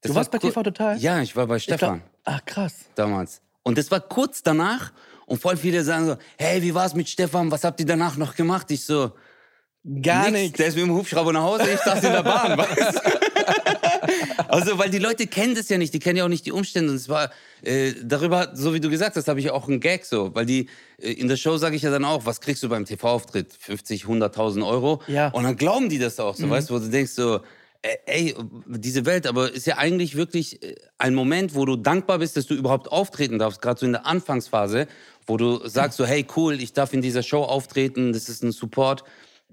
Das Du war warst bei kur- TV Total? Ja, ich war bei Ich glaub- Stefan Ach, krass. damals. Und das war kurz danach und voll viele sagen so, hey, wie war's mit Stefan? Was habt ihr danach noch gemacht? Ich so, Gar nichts. Der ist mit dem Hubschrauber nach Hause, ich saß in der Bahn, weißt? Also, weil die Leute kennen das ja nicht, die kennen ja auch nicht die Umstände. Und es war äh, darüber, so wie du gesagt hast, habe ich auch einen Gag so. Weil die, äh, in der Show sage ich ja dann auch, was kriegst du beim TV-Auftritt? 50, 100.000 Euro? Ja. Und dann glauben die das auch so, weißt du, wo du denkst so, äh, ey, diese Welt, aber ist ja eigentlich wirklich äh, ein Moment, wo du dankbar bist, dass du überhaupt auftreten darfst, gerade so in der Anfangsphase, wo du sagst so, hey, cool, ich darf in dieser Show auftreten, das ist ein Support,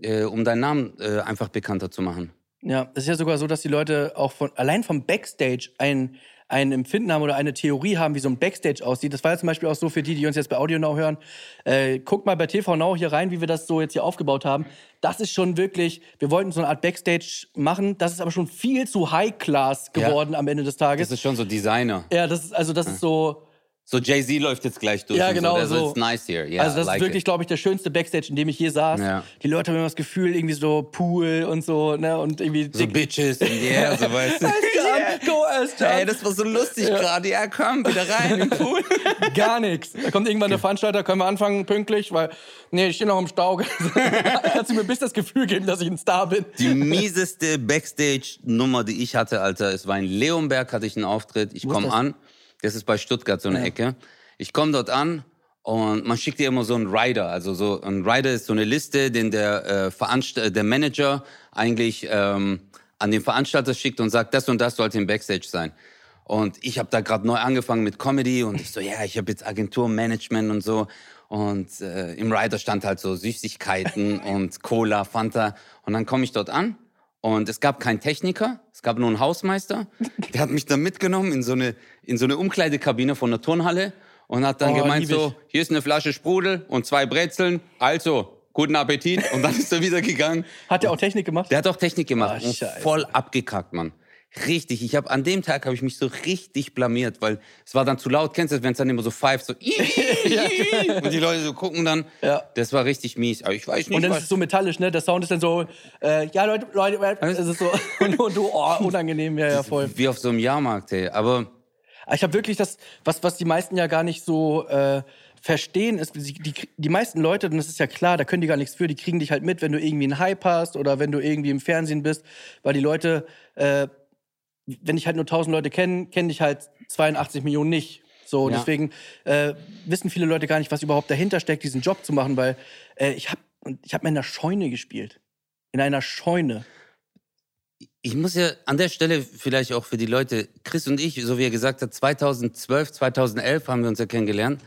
äh, um deinen Namen äh, einfach bekannter zu machen. Ja, es ist ja sogar so, dass die Leute auch von allein vom Backstage ein, ein Empfinden haben oder eine Theorie haben, wie so ein Backstage aussieht. Das war ja zum Beispiel auch so für die, die uns jetzt bei Audio Now hören. Äh, guckt mal bei TV Now hier rein, wie wir das so jetzt hier aufgebaut haben. Das ist schon wirklich, wir wollten so eine Art Backstage machen. Das ist aber schon viel zu High Class Ja. geworden am Ende des Tages. Das ist schon so Designer. ja, das ist, also das ist so, So Jay-Z läuft jetzt gleich durch. Ja, genau So. so. Das ist nice here. Yeah, also das like ist wirklich, glaube ich, der schönste Backstage, in dem ich je saß. Ja. Die Leute haben immer das Gefühl, irgendwie so Pool und so, ne, und irgendwie So Bitches in the air, so weißt du. Özcan, go Özcan. Ey, das war so lustig gerade. Ja, komm, wieder rein im Pool. Gar nichts. Da kommt irgendwann der Veranstalter, können wir anfangen pünktlich, weil, nee, ich stehe noch im Stau. Kannst du mir bis das Gefühl geben, dass ich ein Star bin? Die mieseste Backstage-Nummer, die ich hatte, Alter, es war in Leonberg, hatte ich einen Auftritt. Ich komme an. Das ist bei Stuttgart so eine Ecke. Ich komme dort an und man schickt dir immer so einen Rider. Also so ein Rider ist so eine Liste, den der, äh, Veranst äh, der Manager eigentlich ähm, an den Veranstalter schickt und sagt, das und das sollte im Backstage sein. Und ich habe da gerade neu angefangen mit Comedy und ich so, ja, ich habe jetzt Agentur, Management und so. Und äh, im Rider stand halt so Süßigkeiten und Cola, Fanta. Und dann komme ich dort an und es gab keinen Techniker, es gab nur einen Hausmeister. Der hat mich dann mitgenommen in so eine, in so eine Umkleidekabine von der Turnhalle und hat dann Oh, gemeint so, hier ist eine Flasche Sprudel und zwei Brezeln. Also, guten Appetit. Und dann ist er wieder gegangen. Hat der auch Technik gemacht? Der hat auch Technik gemacht Scheiße. voll abgekackt, Mann. Richtig, ich habe an dem Tag habe ich mich so richtig blamiert, weil es war dann zu laut. Kennst du das, wenn es dann immer so pfeift, so und die Leute so gucken dann. Ja. Das war richtig mies. Aber ich weiß nicht, Und dann ist es so metallisch, ne? Der Sound ist dann so, äh, ja, Leute, Leute, es ist so, und, und du, oh, unangenehm, ja, ja, voll. Wie auf so einem Jahrmarkt, ey. Aber Aber Ich habe wirklich das, was, was die meisten ja gar nicht so äh, verstehen, ist, die, die, die meisten Leute, und das ist ja klar, da können die gar nichts für, die kriegen dich halt mit, wenn du irgendwie einen Hype hast oder wenn du irgendwie im Fernsehen bist, weil die Leute, äh, wenn ich halt nur 1000 Leute kenne, kenne ich halt 82 Millionen nicht. So, Ja. deswegen äh, wissen viele Leute gar nicht, was überhaupt dahinter steckt, diesen Job zu machen, weil äh, ich habe ich hab in einer Scheune gespielt. In einer Scheune. ich muss ja an der Stelle vielleicht auch für die Leute, Chris und ich, so wie er gesagt hat, 2012, 2011 haben wir uns ja kennengelernt.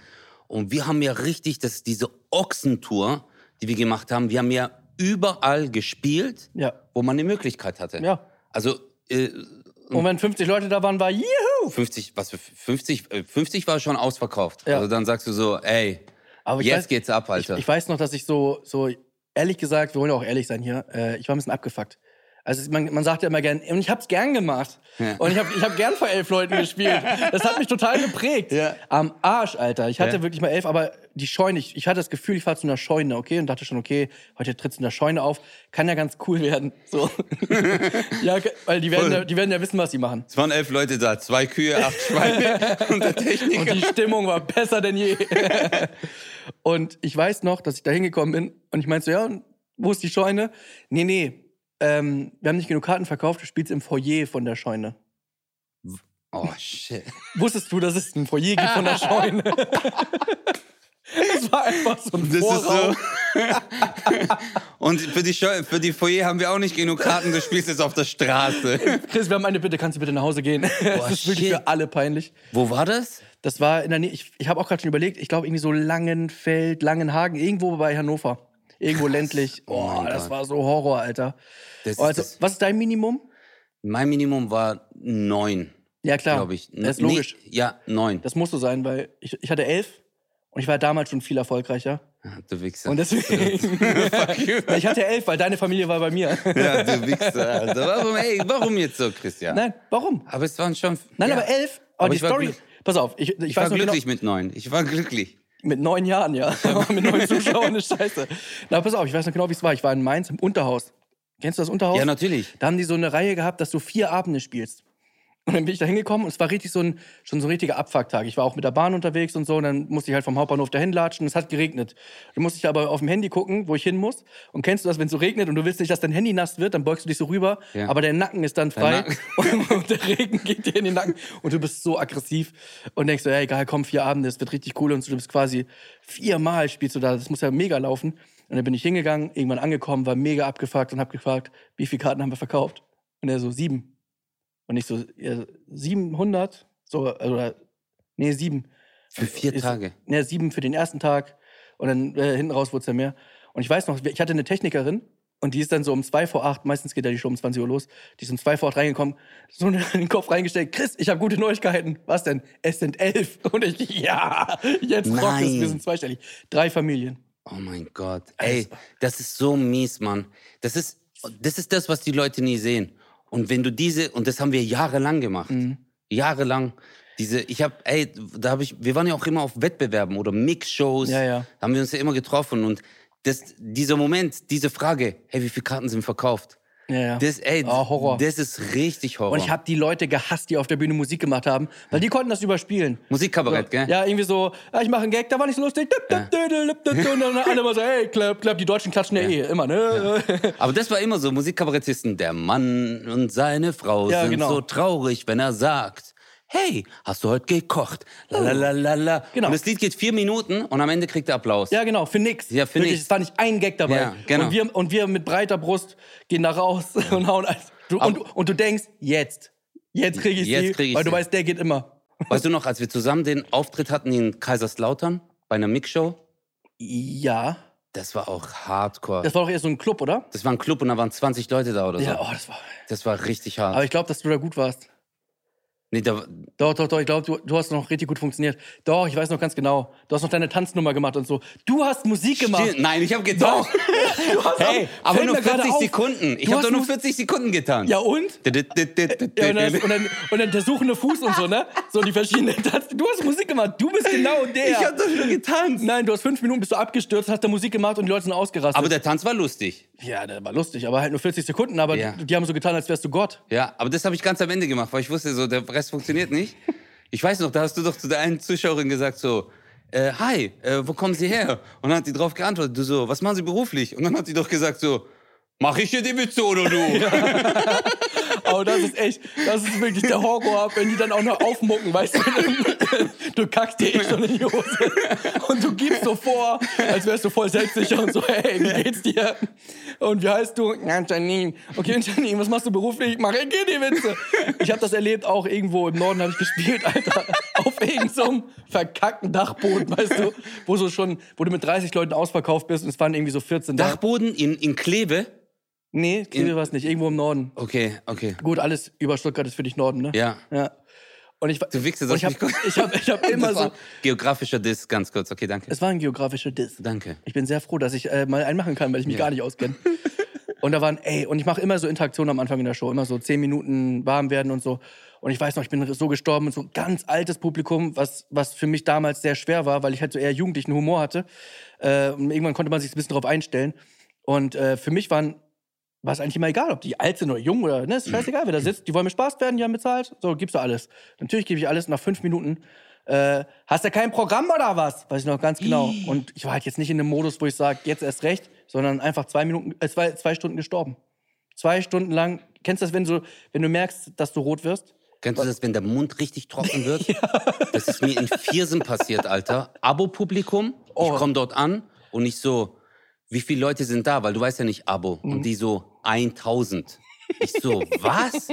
Und wir haben ja richtig, das ist diese Ochsentour, die wir gemacht haben, wir haben ja überall gespielt, Ja. wo man eine Möglichkeit hatte. Ja. Also äh, Und wenn 50 Leute da waren, war juhu! 50, was für 50, äh, 50 war schon ausverkauft. Ja. Also dann sagst du so, ey, Aber ich Jetzt weiß, geht's ab, ich, Alter. ich weiß noch, dass ich so, so ehrlich gesagt, wir wollen ja auch ehrlich sein hier, äh, ich war ein bisschen abgefuckt. Also man, man sagt ja immer gern, und ich hab's gern gemacht. Ja. Und ich habe ich hab gern vor elf Leuten gespielt. Das hat mich total geprägt. Ja. Am Arsch, Alter. Ich hatte Ja. wirklich mal elf, aber die Scheune, ich, ich hatte das Gefühl, ich fahr zu einer Scheune, okay? Und dachte schon, okay, heute trittst du in der Scheune auf. Kann ja ganz cool werden. So. ja, weil die werden, ja, die werden ja wissen, was sie machen. es waren elf Leute da, zwei Kühe, acht Schweine und der Techniker. Und die Stimmung war besser denn je. und ich weiß noch, dass ich da hingekommen bin und ich meinte so, ja, wo ist die Scheune? Nee, nee, ähm, wir haben nicht genug Karten verkauft, du spielst im Foyer von der Scheune. Oh, shit. Wusstest du, dass es ein Foyer gibt von der Scheune? Das war einfach so ein Das ist so. und für die, Scheu für die Foyer haben wir auch nicht genug Karten, du spielst jetzt auf der Straße. Chris, wir haben eine Bitte, kannst du bitte nach Hause gehen? das ist wirklich shit. für alle peinlich. Wo war das? Das war in der Nähe, ich, ich habe auch gerade schon überlegt, ich glaube irgendwie so Langenfeld, Langenhagen, irgendwo bei Hannover. Irgendwo ländlich. Oh Oh, mein das Gott. war so Horror, Alter. Das Oh, also, ist was ist dein Minimum? Mein Minimum war neun, Ja, klar. glaube ich. Das ist Nee, logisch. ja, neun. Das muss so sein, weil ich, ich hatte elf und ich war damals schon viel erfolgreicher. Ah, Du Wichser. Und deswegen. ich hatte elf, weil deine Familie war bei mir. ja, du Wichser. Alter. Warum, ey, warum jetzt so, Christian? Nein, warum? Aber es waren schon. Nein, ja. aber elf. Aber, Aber die ich war Story. Pass auf, ich, ich, Ich weiß war noch glücklich genau. mit neun. Ich war glücklich. Mit neun Jahren, ja. mit neun Zuschauern ist scheiße. Na, pass auf, ich weiß noch genau, wie es war. Ich war in Mainz im Unterhaus. Kennst du das Unterhaus? Ja, natürlich. Da haben die so eine Reihe gehabt, dass du vier Abende spielst. Und dann bin ich da hingekommen und es war richtig so ein, schon so ein richtiger Abfucktag. Ich war auch mit der Bahn unterwegs und so und dann musste ich halt vom Hauptbahnhof dahin latschen. Es hat geregnet. Dann musste ich aber auf dem Handy gucken, wo ich hin muss. Und kennst du das, wenn es so regnet und du willst nicht, dass dein Handy nass wird, dann beugst du dich so rüber, Ja. aber der Nacken ist dann frei und, und der Regen geht dir in den Nacken und du bist so aggressiv und denkst so, ja egal, komm, vier Abende, es wird richtig cool und so, du bist quasi viermal spielst du da, das muss ja mega laufen. Und dann bin ich hingegangen, irgendwann angekommen, war mega abgefuckt und hab gefragt, wie viele Karten haben wir verkauft? Und er so, sieben. Und ich so, ja, 700? So, oder, nee, sieben. Für vier Ist- Tage. Ja, sieben für den ersten Tag. Und dann äh, hinten raus wurde es ja mehr. Und ich weiß noch, ich hatte eine Technikerin und die ist dann so um zwei vor acht, meistens geht ja die Show um 20 Uhr los, die ist um zwei vor acht reingekommen, so in den Kopf reingestellt, Chris, ich habe gute Neuigkeiten. Was denn? Es sind elf. Und ich, ja, jetzt rockt es, wir sind zweistellig. Drei Familien. Oh mein Gott. Ey, das ist so mies, Mann. Das ist, das ist das, was die Leute nie sehen. Und wenn du diese, und das haben wir jahrelang gemacht. Mhm. Jahrelang. Diese, ich hab, ey, da habe ich, wir waren ja auch immer auf Wettbewerben oder Mix-Shows. Ja, ja. Da haben wir uns ja immer getroffen. Und das, dieser Moment, diese Frage, hey, wie viele Karten sind verkauft? Ja, ja. Das, ey, Ah, Horror. das ist richtig Horror. Und ich habe die Leute gehasst, die auf der Bühne Musik gemacht haben, weil die konnten das überspielen. Musikkabarett, gell? Ja, irgendwie so, ja, ich mache einen Gag, da war nicht so lustig. Und dann alle immer so, hey, klapp, klapp, die Deutschen klatschen ja, eh, immer, ne? Aber das war immer so, Musikkabarettisten, der Mann und seine Frau Ja, sind genau. so traurig, wenn er sagt, hey, hast du heute gekocht? Lalalala. Genau. Und das Lied geht vier Minuten und am Ende kriegt er Applaus. Ja, genau, für nix. Ja, für Wirklich, nix. Es war nicht ein Gag dabei. Ja, genau. und, wir, und wir mit breiter Brust gehen da raus und hauen alles. Du, und, und du denkst, jetzt. Jetzt krieg ich Jetzt sie, krieg ich weil du sie. weißt, der geht immer. Weißt du noch, als wir zusammen den Auftritt hatten in Kaiserslautern bei einer Mixshow? Ja. Das war auch hardcore. Das war doch eher so ein Club, oder? Das war ein Club und da waren 20 Leute da oder so. Ja, oh, das war. Das war richtig hart. Aber ich glaube, dass du da gut warst. Nee, da, Doch, doch, doch, ich glaube, du, du hast noch richtig gut funktioniert. Doch, ich weiß noch ganz genau. Du hast noch deine Tanznummer gemacht und so. Du hast Musik gemacht. Stimmt, Nein, ich habe Doch. getan. Du hast Hey, auch- aber nur mir gerade 40 auf. Sekunden. Ich habe doch nur Mus- 40 Sekunden getan. Ja, und? Ja, und, das, und, dann, und dann der suchende Fuß und so, ne? So die verschiedenen Tanzen. Du hast Musik gemacht. Du bist genau der. Ich habe doch nur getanzt. Nein, du hast fünf Minuten bist du abgestürzt, hast da Musik gemacht und die Leute sind ausgerastet. Aber der Tanz war lustig. Ja, der war lustig, aber halt nur 40 Sekunden. Aber Ja. die, die haben so getan, als wärst du Gott. Ja, aber das habe ich ganz am Ende gemacht, weil ich wusste, so der Rest funktioniert nicht. Ich weiß noch, da hast du doch zu der einen Zuschauerin gesagt so, äh, hi, äh, wo kommen Sie her? Und dann hat die drauf geantwortet, du so, was machen Sie beruflich? Und dann hat die doch gesagt so, mach ich hier die Witze oder du? Aber das ist echt, das ist wirklich der Horror, wenn die dann auch noch aufmucken, weißt du? Du kackst dir eh schon in die Hose. Und du gibst so vor, als wärst du voll selbstsicher und so, hey, wie geht's dir? Und wie heißt du? Ja, Janine. Okay, Janine, was machst du beruflich? Ich die Witze. Ich habe das erlebt, auch irgendwo im Norden habe ich gespielt, Alter. Auf irgendeinem so verkackten Dachboden, weißt du? Wo so schon, wo du mit 30 Leuten ausverkauft bist und es waren irgendwie so 14 da. Dachboden in, in Kleve? Nee, Kleve war es nicht, irgendwo im Norden. Okay, okay. Gut, alles über Stuttgart ist für dich Norden, ne? Ja. Ja. Und ich, Du wichst, und ich habe ich hab, ich hab immer so. Geografischer Diss, ganz kurz. Okay, danke. Es war ein geografischer Diss. Danke. Ich bin sehr froh, dass ich äh, mal einen machen kann, weil ich mich gar nicht auskenne. Und da waren, ey, und ich mache immer so Interaktionen am Anfang in der Show, immer so zehn Minuten warm werden und so. Und ich weiß noch, ich bin so gestorben und so ganz altes Publikum, was, was für mich damals sehr schwer war, weil ich halt so eher jugendlichen Humor hatte. Äh, und irgendwann konnte man sich ein bisschen darauf einstellen. Und äh, für mich waren, war es eigentlich immer egal, ob die alt sind oder jung oder, ne, ist scheißegal, wer da sitzt. Die wollen mir Spaß werden, die haben bezahlt. So, gibst du alles. Natürlich gebe ich alles nach fünf Minuten. Äh, hast du kein Programm oder was? Weiß ich noch ganz genau. Und ich war halt jetzt nicht in einem Modus, wo ich sage, jetzt erst recht, sondern einfach zwei Minuten, äh, zwei, zwei Stunden gestorben. Zwei Stunden lang. Kennst du das, wenn du, wenn du merkst, dass du rot wirst? Kennst du das, wenn der Mund richtig trocken wird? Das ist mir in Viersen passiert, Alter. Abo-Publikum, Oh. ich komme dort an und ich so, wie viele Leute sind da? Weil du weißt ja nicht Abo. Mhm. Und die so, 1000. Ich so, was?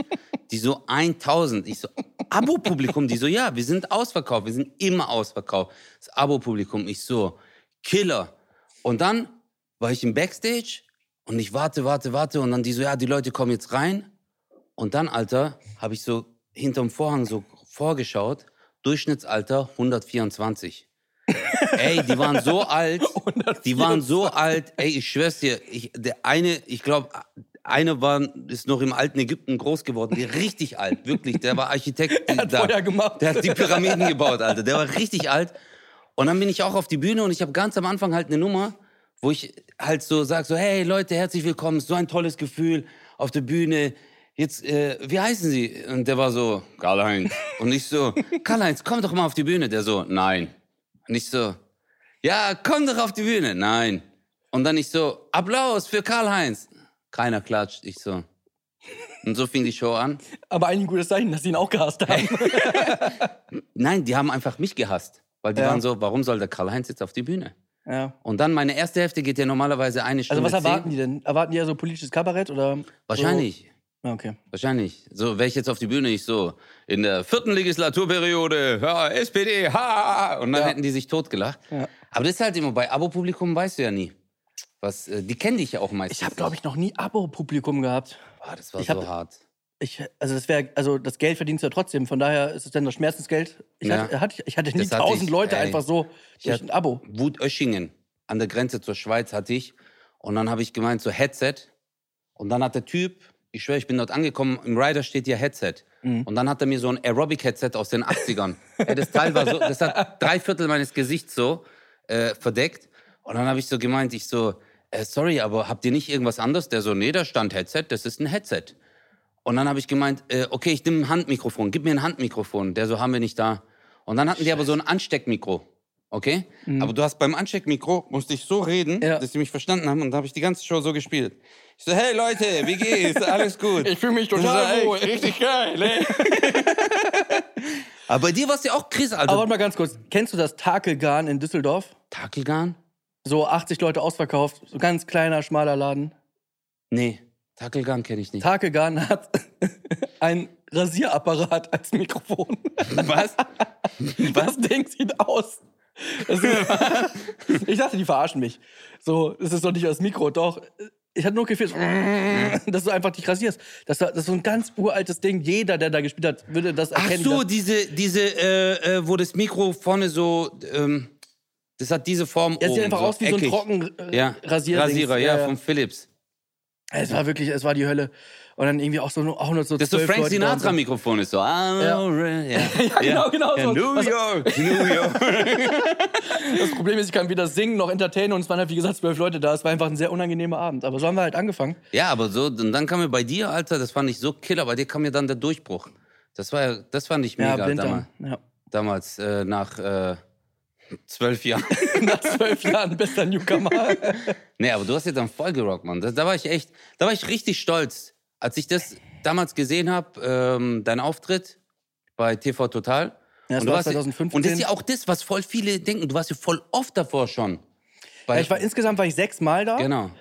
Die so, 1000. Ich so, Abo-Publikum? Die so, ja, wir sind ausverkauft. Wir sind immer ausverkauft. Das Abo-Publikum. Ich so, Killer. Und dann war ich im Backstage und ich warte, warte, warte. Und dann die so, ja, die Leute kommen jetzt rein. Und dann, Alter, habe ich so hinterm Vorhang so vorgeschaut. Durchschnittsalter 124. Ey, die waren so alt. Die waren so alt. Ey, ich schwör's dir, ich, der eine, ich glaube, eine war, ist noch im alten Ägypten groß geworden. Der richtig alt, wirklich. Der war Architekt. hat da. Feuer gemacht. Der hat die Pyramiden gebaut, Alter. Der war richtig alt. Und dann bin ich auch auf die Bühne und ich habe ganz am Anfang halt eine Nummer, wo ich halt so sage, so, hey Leute, herzlich willkommen, so ein tolles Gefühl auf der Bühne. Jetzt, äh, wie heißen Sie? Und der war so, Karl-Heinz. Und ich so, Karl-Heinz, komm doch mal auf die Bühne. Der so, nein. Und ich so, ja, komm doch auf die Bühne. Nein. Und dann ich so, Applaus für Karl-Heinz. Keiner klatscht. Ich so. Und so fing die Show an. Aber eigentlich ein gutes Zeichen, dass sie ihn auch gehasst haben. Nein, die haben einfach mich gehasst. Weil die Ja. waren so, warum soll der Karl-Heinz jetzt auf die Bühne? ja. Und dann meine erste Hälfte geht ja normalerweise eine Stunde. Also was erwarten zehn. die denn? Erwarten die ja so politisches Kabarett oder? Wahrscheinlich. So? Okay. Wahrscheinlich. So wäre ich jetzt auf die Bühne, ich so, in der vierten Legislaturperiode, ja, SPD, ha! Und dann Ja. hätten die sich totgelacht. Ja. Aber das ist halt immer, bei Abo-Publikum weißt du ja nie. Was, äh, die kennen dich ja auch meistens. Ich habe, glaube ich, noch nie Abo-Publikum gehabt. Boah, das war ich so hab- hart. Ich, also das wäre, also das Geld verdienst du ja trotzdem. Von daher ist es dann das Schmerzensgeld. Ich, Ja. hatte, hatte, ich hatte nie tausend Leute ey. einfach so durch hatte- ein Abo. Wutöschingen an der Grenze zur Schweiz hatte ich. Und dann habe ich gemeint, so Headset. Und dann hat der Typ, ich schwöre, ich bin dort angekommen, im Rider steht ja Headset. Mhm. Und dann hat er mir so ein Aerobic-Headset aus den 80ern. Ey, das Teil war so, das hat drei Viertel meines Gesichts so äh, verdeckt. Und dann habe ich so gemeint, ich so, äh, sorry, aber habt ihr nicht irgendwas anderes? Der so, nee, da stand Headset, das ist ein Headset. Und dann habe ich gemeint, äh, okay, ich nehme ein Handmikrofon, gib mir ein Handmikrofon. Der so, haben wir nicht da. Und dann hatten die aber so ein Ansteckmikro. Okay? Aber du hast beim Ansteckmikro, musste ich so reden, Mhm. Ja. dass sie mich verstanden haben. Und da habe ich die ganze Show so gespielt. Ich so, hey Leute, wie geht's? Alles gut? Ich fühle mich total wohl. Richtig geil, ey. Aber bei dir war es ja auch Chris, Aber Alter. warte mal ganz kurz. Kennst du das Takelgarn in Düsseldorf? Takelgarn? So 80 Leute ausverkauft. So ganz kleiner, schmaler Laden. Nee, Takelgarn kenne ich nicht. Takelgarn hat ein Rasierapparat als Mikrofon. Was? Das Ding sieht aus. Das ist, ich dachte, die verarschen mich. So, das ist doch nicht das Mikro, doch. Ich hatte nur gefehlt, so, dass du einfach dich rasierst. Das, das ist so ein ganz uraltes Ding. Jeder, der da gespielt hat, würde das Ach erkennen. so, dass- diese, diese, äh, äh, wo das Mikro vorne so, ähm, das hat diese Form oben. sieht einfach so aus wie so ein eckig. trocken äh, ja. Rasierdings. Rasierer, ja, von Philips. Es war wirklich, es war die Hölle. Und dann irgendwie auch so nur- auch nur so Das ist so Frank so. Sinatra-Mikrofon ist so. Ah, Ja. ja. Ja, genau, genau Ja, so. New Was- York, New York. Das Problem ist, ich kann weder singen noch entertainen und es waren halt, wie gesagt, zwölf Leute da. Es war einfach ein sehr unangenehmer Abend. Aber so haben wir halt angefangen. ja, aber so, und dann kam mir bei dir, Alter, das fand ich so killer, bei dir kam mir dann der Durchbruch. Das war ja, das fand ich Ja, mega damals, Blinddarm. Ja. damals äh, nach äh, zwölf Jahren. Nach zwölf Jahren bester Newcomer. Nee, aber du hast ja dann voll gerockt, Mann. Da, da war ich echt, da war ich richtig stolz. Als ich das damals gesehen habe, ähm, dein Auftritt bei TV Total. Ja, das und war warst ja- 2015. Und das ist ja auch das, was voll viele denken. Du warst ja voll oft davor schon. Ja, ich war, insgesamt war ich sechsmal da. genau.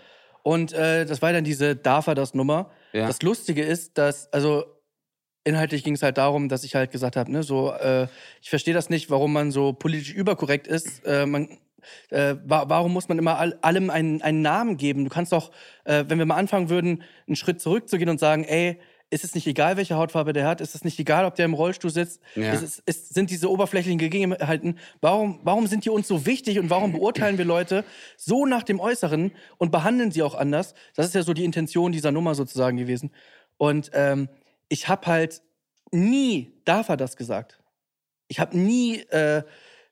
Und äh, das war dann diese Darf er das Nummer. Ja. Das Lustige ist, dass, also inhaltlich ging es halt darum, dass ich halt gesagt habe, ne, so, äh, ich verstehe das nicht, warum man so politisch überkorrekt ist. Äh, man, äh, wa warum muss man immer all allem einen, einen Namen geben? Du kannst doch, äh, wenn wir mal anfangen würden, einen Schritt zurückzugehen und sagen, ey, ist es nicht egal, welche Hautfarbe der hat? Ist es nicht egal, ob der im Rollstuhl sitzt? Ja. Ist es, ist, sind diese oberflächlichen Gegebenheiten, warum, warum sind die uns so wichtig und warum beurteilen wir Leute so nach dem Äußeren und behandeln sie auch anders? Das ist ja so die Intention dieser Nummer sozusagen gewesen. Und ähm, ich habe halt nie, darf er das gesagt? Ich habe nie, äh,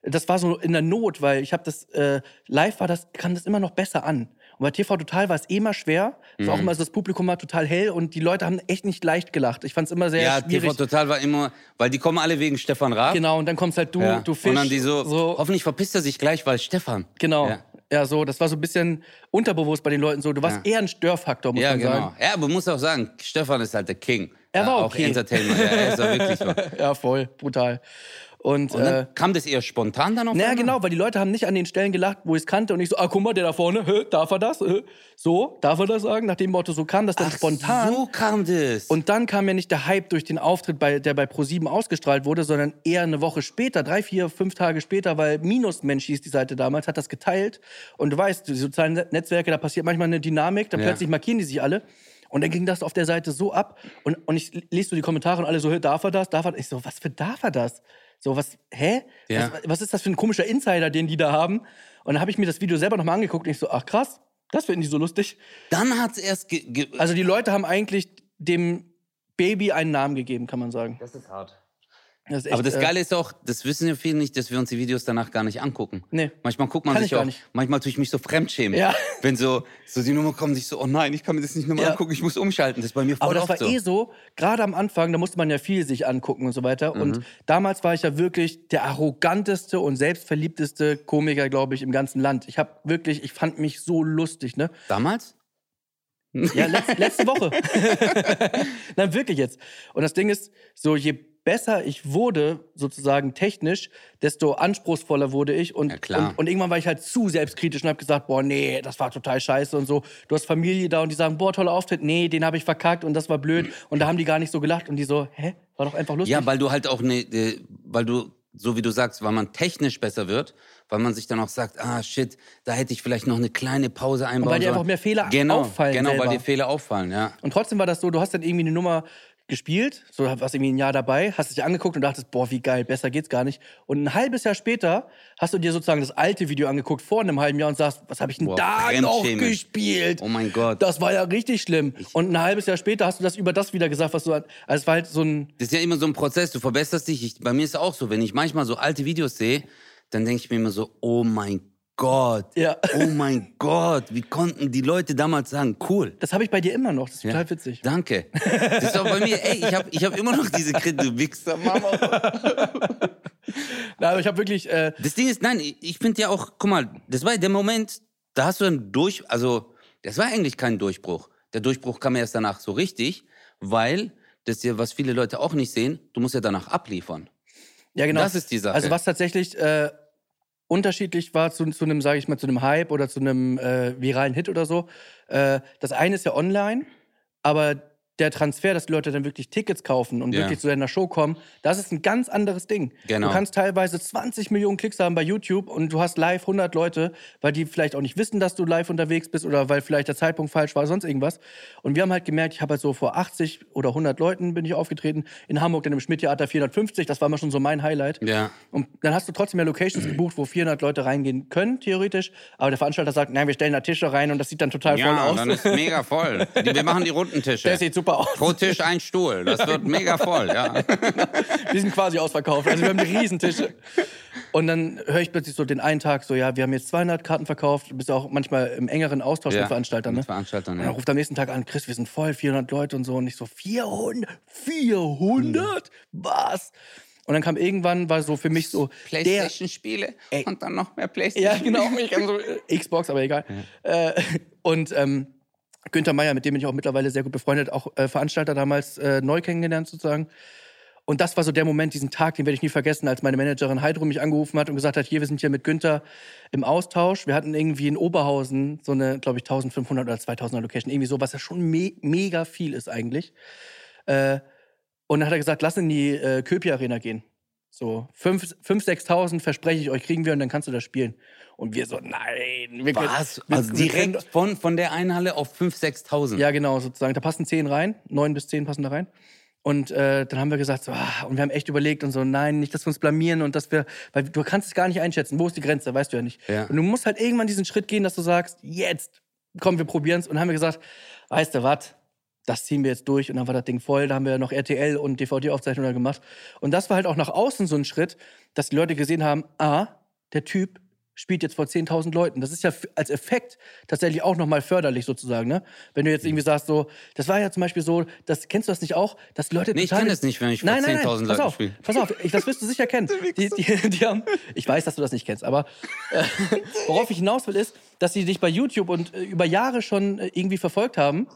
das war so in der Not, weil ich habe das, äh, live war das, kam das immer noch besser an. Und bei TV Total war es eh immer schwer. Es war auch Mhm. immer so, das Publikum war total hell und die Leute haben echt nicht leicht gelacht. Ich fand es immer sehr Ja, schwierig. TV Total war immer, weil die kommen alle wegen Stefan Raab. Genau, und dann kommst halt du, Ja. du Fisch. Und dann die so, hoffentlich verpisst er sich gleich, weil Stefan. Genau. Ja. Ja. so, das war so ein bisschen unterbewusst bei den Leuten so. Du warst Ja. eher ein Störfaktor, muss Ja, man genau. sagen. Ja, aber man muss auch sagen, Stefan ist halt der King. Er war ja, okay. Auch Entertainer. Ja, er ist auch wirklich so. Ja, voll, brutal. Und, Und äh, kam das eher spontan dann auf naja, einmal? genau, weil die Leute haben nicht an den Stellen gelacht, wo ich es kannte und ich so, ah, guck mal, der da vorne, hä, darf er das? Hä? So, darf er das sagen? Nach dem Motto, so kam das dann Ach, spontan. so kam das. Und dann kam ja nicht der Hype durch den Auftritt, bei, der bei Pro7 ausgestrahlt wurde, sondern eher eine Woche später, drei, vier, fünf Tage später, weil Minusmensch hieß die Seite damals, hat das geteilt. Und du weißt, die sozialen Net- Netzwerke, da passiert manchmal eine Dynamik, dann Ja. plötzlich markieren die sich alle. Und dann ging das auf der Seite so ab. Und, und ich lese so die Kommentare und alle so, "Hä, darf er das? Darf er das? Ich so, was für darf er das? So, was, hä? Ja. Was, was ist das für ein komischer Insider, den die da haben? Und dann habe ich mir das Video selber nochmal angeguckt und ich so, ach krass, das finden die so lustig. dann hat es erst. Ge ge Also die Leute haben eigentlich dem Baby einen Namen gegeben, kann man sagen. das ist hart. Das echt, Aber das äh, Geile ist auch, das wissen ja viele nicht, dass wir uns die Videos danach gar nicht angucken. Nee. Manchmal guckt man Kann sich auch, nicht. manchmal tue ich mich so fremdschämen. Ja. Wenn so, so die Nummer kommt, ich so, oh nein, ich kann mir das nicht nochmal Ja. angucken, ich muss umschalten. Das ist bei mir voll Aber das war so. eh so, gerade am Anfang, da musste man ja viel sich angucken und so weiter. Mhm. Und damals war ich ja wirklich der arroganteste und selbstverliebteste Komiker, glaube ich, im ganzen Land. Ich habe wirklich, ich fand mich so lustig, ne? Damals? Ja, letz, letzte Woche. Nein, wirklich jetzt. Und das Ding ist, so je besser ich wurde, sozusagen technisch, desto anspruchsvoller wurde ich. Und, Ja, klar. und, und irgendwann war ich halt zu selbstkritisch und habe gesagt, boah, nee, das war total scheiße und so. Du hast Familie da und die sagen, boah, toller Auftritt. Nee, den habe ich verkackt und das war blöd. Und da haben die gar nicht so gelacht und die so, hä? War doch einfach lustig. Ja, weil du halt auch ne, äh, weil du, so wie du sagst, weil man technisch besser wird, weil man sich dann auch sagt, ah shit, da hätte ich vielleicht noch eine kleine Pause einbauen weil dir sollen. einfach mehr Fehler genau, auffallen Genau, weil selber. dir Fehler auffallen, ja. Und trotzdem war das so, du hast dann irgendwie eine Nummer gespielt, so warst irgendwie ein Jahr dabei, hast dich angeguckt und dachtest, boah, wie geil, besser geht's gar nicht. Und ein halbes Jahr später hast du dir sozusagen das alte Video angeguckt vor einem halben Jahr und sagst, was habe ich denn Boah, da noch gespielt? Oh mein Gott. Das war ja richtig schlimm. Und ein halbes Jahr später hast du das über das wieder gesagt, was du also es war halt so ein Das ist ja immer so ein Prozess, du verbesserst dich. Ich, bei mir ist es auch so, wenn ich manchmal so alte Videos sehe, dann denke ich mir immer so, oh mein Gott, Ja. oh mein Gott, wie konnten die Leute damals sagen, cool. das habe ich bei dir immer noch, das ist Ja. total witzig. Danke. Das ist auch bei mir, ey, ich habe ich hab immer noch diese Kritik, du Wichser, Mama. Na, aber ich habe wirklich äh, Das Ding ist, nein, ich finde ja auch, guck mal, das war der Moment, da hast du dann durch, also, das war eigentlich kein Durchbruch. Der Durchbruch kam erst danach so richtig, weil, das ist ja, was viele Leute auch nicht sehen, du musst ja danach abliefern. Ja, genau. Das ist die Sache. Also was tatsächlich äh, unterschiedlich war zu, zu einem, sage ich mal, zu einem Hype oder zu einem äh, viralen Hit oder so. Äh, das eine ist ja online, aber der Transfer, dass die Leute dann wirklich Tickets kaufen und Ja. wirklich zu deiner Show kommen, das ist ein ganz anderes Ding. Genau. Du kannst teilweise 20 Millionen Klicks haben bei YouTube und du hast live 100 Leute, weil die vielleicht auch nicht wissen, dass du live unterwegs bist oder weil vielleicht der Zeitpunkt falsch war, sonst irgendwas. Und wir haben halt gemerkt, ich habe halt so vor 80 oder 100 Leuten bin ich aufgetreten. In Hamburg dann im Schmidt-Theater 450, das war immer schon so mein Highlight. Ja. Und dann hast du trotzdem ja Locations gebucht, wo 400 Leute reingehen können, theoretisch. Aber der Veranstalter sagt, nein, wir stellen da Tische rein und das sieht dann total voll Ja, aus. dann ist mega voll. Wir machen die runden Tische. Der sieht super aus. Pro Tisch ein Stuhl. Das wird mega voll, ja. Die sind quasi ausverkauft. Also wir haben die Riesentische. Und dann höre ich plötzlich so den einen Tag so, ja, wir haben jetzt 200 Karten verkauft. Du bist ja auch manchmal im engeren Austausch Ja, mit Veranstaltern. Ne? mit Veranstaltern, Und ja. dann ruft am nächsten Tag an, Chris, wir sind voll, 400 Leute und so. Und ich so, 400? 400? Was? Und dann kam irgendwann, war so für mich so, Playstation-Spiele und dann noch mehr Playstation. Ja, genau. So, äh, Xbox, aber egal. Äh, und ähm, Günther Meier, mit dem bin ich auch mittlerweile sehr gut befreundet, auch äh, Veranstalter damals äh, neu kennengelernt sozusagen. Und das war so der Moment, diesen Tag, den werde ich nie vergessen, als meine Managerin Heidrun mich angerufen hat und gesagt hat, hier, wir sind hier mit Günther im Austausch. Wir hatten irgendwie in Oberhausen so eine, glaube ich, 1500 oder 2000er Location, irgendwie so, was ja schon me mega viel ist eigentlich. Äh, und dann hat er gesagt, lass in die äh, Köpi Arena gehen. So, 5.000, 6.000 verspreche ich euch, kriegen wir und dann kannst du das spielen. Und wir so, nein. Wir können- Was? wir- Also wir können- direkt von, von der einen Halle auf 5.000, 6.000? Ja, genau, sozusagen. Da passen 10 rein, 9 bis 10 passen da rein. Und äh, dann haben wir gesagt, so, ah, und wir haben echt überlegt und so, nein, nicht, dass wir uns blamieren und dass wir, weil du kannst es gar nicht einschätzen, wo ist die Grenze, weißt du ja nicht. Ja. Und du musst halt irgendwann diesen Schritt gehen, dass du sagst, jetzt, komm, wir probieren es. Und dann haben wir gesagt, weißt du was, das ziehen wir jetzt durch. Und dann war das Ding voll, da haben wir noch RTL und DVD-Aufzeichnungen gemacht. Und das war halt auch nach außen so ein Schritt, dass die Leute gesehen haben, ah, der Typ spielt jetzt vor 10.000 Leuten. Das ist ja als Effekt tatsächlich auch nochmal förderlich sozusagen, ne? Wenn du jetzt irgendwie sagst so, das war ja zum Beispiel so, das, kennst du das nicht auch, dass die Leute Nee, ich total- kenn das nicht, wenn ich vor nein, nein, nein, 10.000 pass Leuten spiele. Pass auf, ich, das wirst du sicher kennen. Die, die, die haben, ich weiß, dass du das nicht kennst, aber äh, worauf ich hinaus will, ist, dass sie dich bei YouTube und äh, über Jahre schon äh, irgendwie verfolgt haben.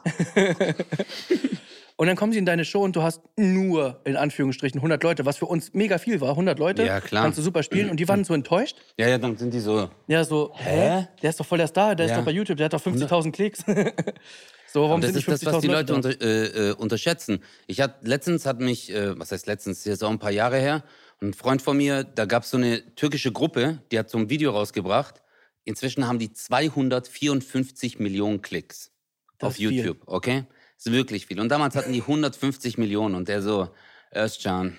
Und dann kommen sie in deine Show und du hast nur, in Anführungsstrichen, 100 Leute, was für uns mega viel war. 100 Leute, Ja, klar. kannst du super spielen. Und die waren so enttäuscht. Ja, ja, dann sind die so. Ja, so, hä? Der ist doch voll der Star, der ist Ja. doch bei YouTube, der hat doch 50.000 Klicks. so, warum Das sind ist das, was 50.000 die Leute unter, äh, äh, unterschätzen. Ich hatte letztens hat mich, äh, was heißt letztens, das ist auch ein paar Jahre her, ein Freund von mir, da gab es so eine türkische Gruppe, die hat so ein Video rausgebracht. Inzwischen haben die 254 Millionen Klicks Das auf ist viel. YouTube, okay? Das ist wirklich viel. Und damals hatten die 150 Millionen und der so, Özcan,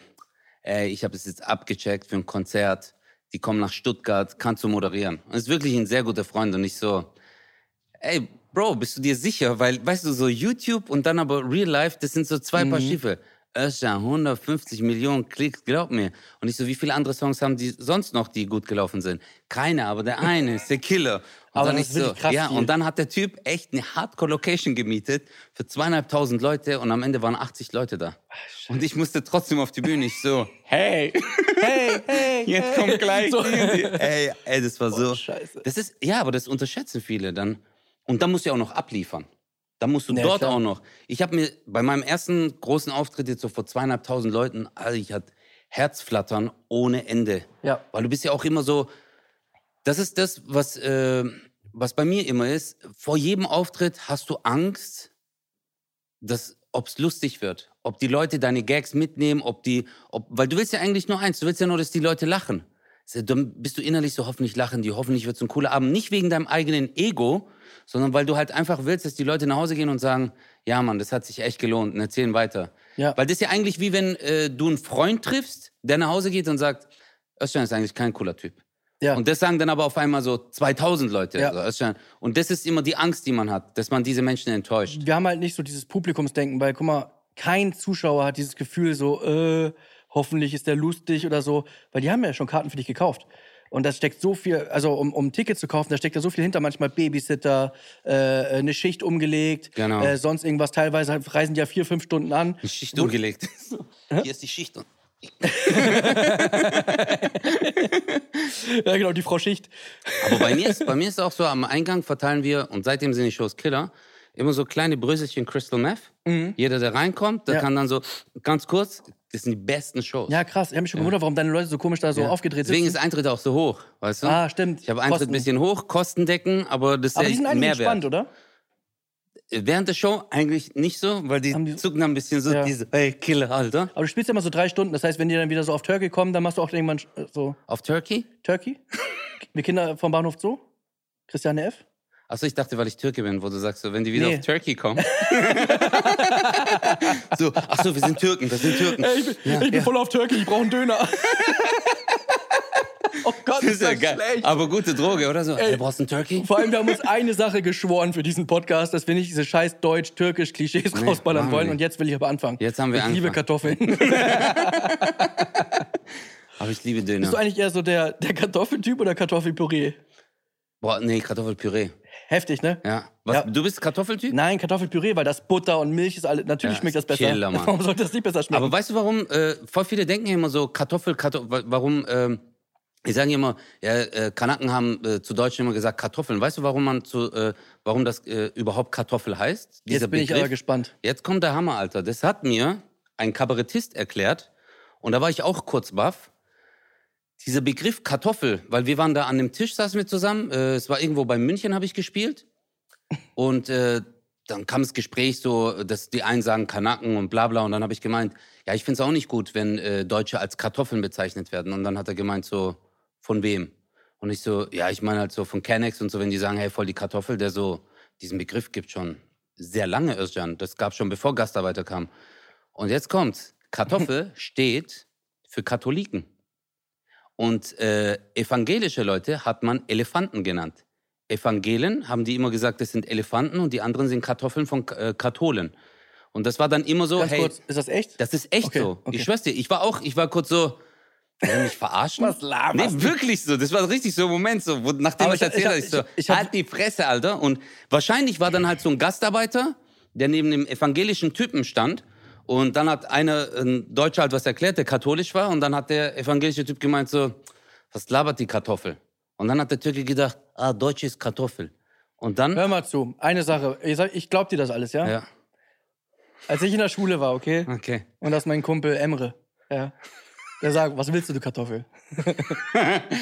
ey, ich habe es jetzt abgecheckt für ein Konzert. Die kommen nach Stuttgart, kannst du moderieren. Und ist wirklich ein sehr guter Freund und ich so, ey, Bro, bist du dir sicher? Weil, weißt du, so YouTube und dann aber Real Life, das sind so zwei Paar Stiefel. Özcan, 150 Millionen Klicks, glaub mir. Und ich so, wie viele andere Songs haben die sonst noch, die gut gelaufen sind? Keine, aber der eine ist der Killer. Aber dann ist so, krass ja, viel. und dann hat der Typ echt eine Hardcore-Location gemietet für zweieinhalbtausend Leute und am Ende waren 80 Leute da. Und ich musste trotzdem auf die Bühne. Ich so, hey, Hey, hey, jetzt hey. kommt gleich. So. Ey, ey, das war so. Scheiße. Das ist, ja, aber das unterschätzen viele dann. Und dann musst du ja auch noch abliefern. Da musst du Ja, dort klar. auch noch. Ich habe mir bei meinem ersten großen Auftritt jetzt so vor zweieinhalbtausend Leuten, also ich hatte Herzflattern ohne Ende. Ja. Weil du bist ja auch immer so, das ist das, was, äh, was bei mir immer ist. Vor jedem Auftritt hast du Angst, dass, ob es lustig wird. Ob die Leute deine Gags mitnehmen, ob die, ob, weil du willst ja eigentlich nur eins, du willst ja nur, dass die Leute lachen. Dann bist du innerlich so, hoffentlich lachen die, hoffentlich wird es ein cooler Abend. Nicht wegen deinem eigenen Ego, sondern weil du halt einfach willst, dass die Leute nach Hause gehen und sagen, ja Mann, das hat sich echt gelohnt und erzählen weiter. Ja. Weil das ist ja eigentlich wie wenn äh, du einen Freund triffst, der nach Hause geht und sagt, Özcan ist eigentlich kein cooler Typ. Ja. Und das sagen dann aber auf einmal so 2000 Leute. Ja. Also, und das ist immer die Angst, die man hat, dass man diese Menschen enttäuscht. wir haben halt nicht so dieses Publikumsdenken, weil guck mal, kein Zuschauer hat dieses Gefühl so, äh, hoffentlich ist der lustig oder so, weil die haben ja schon Karten für dich gekauft. Und da steckt so viel, also um, um ein Ticket zu kaufen, da steckt da so viel hinter, manchmal Babysitter, äh, eine Schicht umgelegt, Genau. äh, sonst irgendwas. Teilweise reisen die ja vier, fünf Stunden an. Die Schicht umgelegt. Hier ist die Schicht. Ja, genau, die Frau Schicht. Aber bei mir, ist, bei mir ist auch so, am Eingang verteilen wir, und seitdem sind die Shows Killer, immer so kleine Bröselchen Crystal Meth. Jeder, der reinkommt, der Mhm. Ja. kann dann so, ganz kurz, das sind die besten Shows. Ja, krass. Ich habe mich schon gewundert, warum deine Leute so komisch da so Ja. aufgedreht Deswegen sitzen. ist Eintritt auch so hoch, weißt du? Ah, stimmt. Ich habe Eintritt ein bisschen hoch, Kosten decken, aber das ist Aber ja die sind eigentlich Mehrwert. entspannt, oder? Während der Show eigentlich nicht so, weil die, die- zucken dann ein bisschen so, Ja. diese, hey, Killer, Alter. Aber du spielst ja immer so drei Stunden. Das heißt, wenn die dann wieder so auf Turkey kommen, dann machst du auch irgendwann äh, so Auf Turkey? Turkey? Wir Kinder vom Bahnhof Zoo? Christiane F? Achso, ich dachte, weil ich Türke bin, wo du sagst, so, wenn die wieder Nee. auf Turkey kommen. so, achso, wir sind Türken, wir sind Türken. ich bin, ich bin voll auf Turkey, ich brauche einen Döner. oh Gott, Das ist ja geil. Aber gute Droge, oder so? Ey, du brauchst einen Turkey? Vor allem, wir haben uns eine Sache geschworen für diesen Podcast, dass wir nicht diese scheiß Deutsch-Türkisch-Klischees rausballern machen wir wollen. Und jetzt will ich aber anfangen. Jetzt haben wir Ich liebe angefangen. Kartoffeln. Aber ich liebe Döner. Bist du eigentlich eher so der, der Kartoffeltyp oder Kartoffelpüree? Boah, nee, Kartoffelpüree. Heftig, ne? Ja. Was, Ja. Du bist Kartoffeltyp? Nein, Kartoffelpüree, weil das Butter und Milch ist alles. Natürlich Ja, schmeckt das besser. Killer, Mann. Warum sollte das nicht besser schmecken? Aber weißt du, warum? Äh, voll viele denken ja immer so, Kartoffel, Kartoffel, wa- warum, ähm, die sagen immer, ja, äh, Kanaken haben äh, zu Deutsch immer gesagt Kartoffeln. Weißt du, warum man zu, äh, warum das äh, überhaupt Kartoffel heißt? Dieser Jetzt bin ich Begriff? aber gespannt. Jetzt kommt der Hammer, Alter. Das hat mir ein Kabarettist erklärt und da war ich auch kurz baff. Dieser Begriff Kartoffel, weil wir waren da an dem Tisch, saßen wir zusammen. Äh, es war irgendwo bei München, habe ich gespielt. Und äh, dann kam das Gespräch so, dass die einen sagen Kanaken und bla bla. Und dann habe ich gemeint, ja, ich finde es auch nicht gut, wenn äh, Deutsche als Kartoffeln bezeichnet werden. Und dann hat er gemeint so, von wem? Und ich so, ja, ich meine halt so von Kennex und so, wenn die sagen, hey, voll die Kartoffel, der so, diesen Begriff gibt schon sehr lange, Özcan. Das gab schon bevor Gastarbeiter kam. Und jetzt kommt's. Kartoffel steht für Katholiken. Und äh, evangelische Leute hat man Elefanten genannt. Evangelen haben die immer gesagt, das sind Elefanten und die anderen sind Kartoffeln von äh, Katholen. Und das war dann immer so, Ganz hey, kurz, ist das echt? das ist echt Okay, so. okay. Ich schwör's dir, ich war auch, ich war kurz so, will mich verarschen? Was laberst Nee, wirklich so. Das war richtig so ein Moment, so, wo, nachdem Aber ich ich- erzählt habe, ich, so, ich- ich hab- halt die Fresse, Alter. Und wahrscheinlich war dann halt so ein Gastarbeiter, der neben dem evangelischen Typen stand. Und dann hat einer, ein Deutscher halt was erklärt, der katholisch war. Und dann hat der evangelische Typ gemeint so, was labert die Kartoffel? Und dann hat der Türke gedacht, ah, Deutsch ist Kartoffel. Und dann, Hör mal zu, eine Sache. Ich, sag- ich glaub dir das alles, ja? ja, Als ich in der Schule war, okay? okay. Und das ist mein Kumpel Emre. Ja. Der sagt, was willst du, du Kartoffel?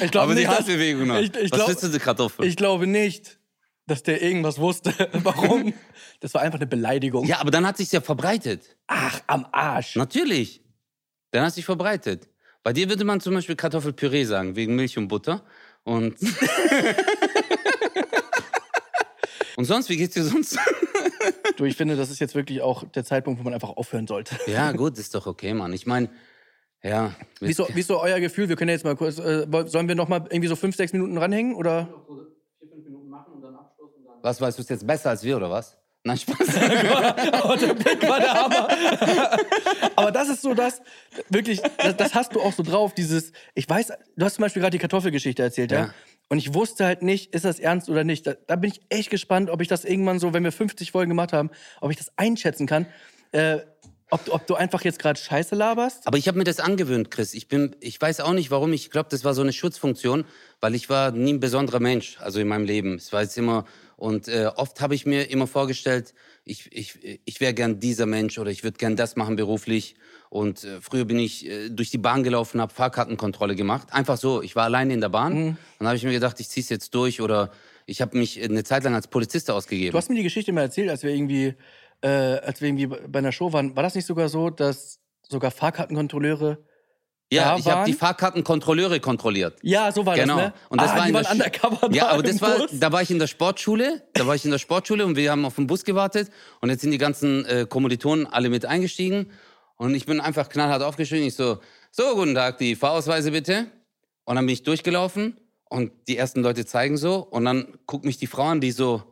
ich glaub Aber die nicht, dass- Handbewegung noch. Ich, ich, was glaub, willst du, die Kartoffel? ich glaube nicht, dass der irgendwas wusste. Warum? Das war einfach eine Beleidigung. ja, aber dann hat sich's ja verbreitet. Ach, am Arsch. Natürlich. Dann hat sich verbreitet. Bei dir würde man zum Beispiel Kartoffelpüree sagen, wegen Milch und Butter. Und. und sonst, wie geht's dir sonst? Du, ich finde, das ist jetzt wirklich auch der Zeitpunkt, wo man einfach aufhören sollte. ja, gut, ist doch okay, Mann. Ich meine, ja. Wie ist, so, wie ist so euer Gefühl? Wir können jetzt mal kurz, äh, sollen wir noch mal irgendwie so fünf, sechs Minuten ranhängen? Oder? Was weißt du es jetzt besser als wir, oder was? Nein, Spaß. Oh, der Blick war der Hammer. Aber das ist so das, wirklich, das, das hast du auch so drauf, dieses, ich weiß, du hast zum Beispiel gerade die Kartoffelgeschichte erzählt, ja? Ja. Und ich wusste halt nicht, ist das ernst oder nicht. Da, da bin ich echt gespannt, ob ich das irgendwann so, wenn wir 50 Folgen gemacht haben, ob ich das einschätzen kann. Äh, ob, du- ob du einfach jetzt gerade Scheiße laberst. Aber ich habe mir das angewöhnt, Chris. Ich bin, ich weiß auch nicht, warum. Ich glaube, das war so eine Schutzfunktion, weil ich war nie ein besonderer Mensch, also in meinem Leben. Es war jetzt immer und äh, oft habe ich mir immer vorgestellt, ich, ich, ich wäre gern dieser Mensch oder ich würde gern das machen beruflich. Und äh, früher bin ich äh, durch die Bahn gelaufen, habe Fahrkartenkontrolle gemacht. Einfach so. Ich war alleine in der Bahn. Mhm. Und dann habe ich mir gedacht, ich zieh's jetzt durch oder ich habe mich eine Zeit lang als Polizist ausgegeben. Du hast mir die Geschichte mal erzählt, als wir irgendwie, äh, als wir irgendwie bei einer Show waren. War das nicht sogar so, dass sogar Fahrkartenkontrolleure ja, ich habe die Fahrkartenkontrolleure kontrolliert. Ja, so war Genau. das, ne? Und das ah, war die in waren undercover Ja, da aber das war, da war ich in der Sportschule, da war ich in der Sportschule und wir haben auf den Bus gewartet und jetzt sind die ganzen äh, Kommilitonen alle mit eingestiegen und ich bin einfach knallhart aufgestiegen. Ich so, so, guten Tag, die Fahrausweise bitte. Und dann bin ich durchgelaufen und die ersten Leute zeigen so und dann guckt mich die Frau an, die so,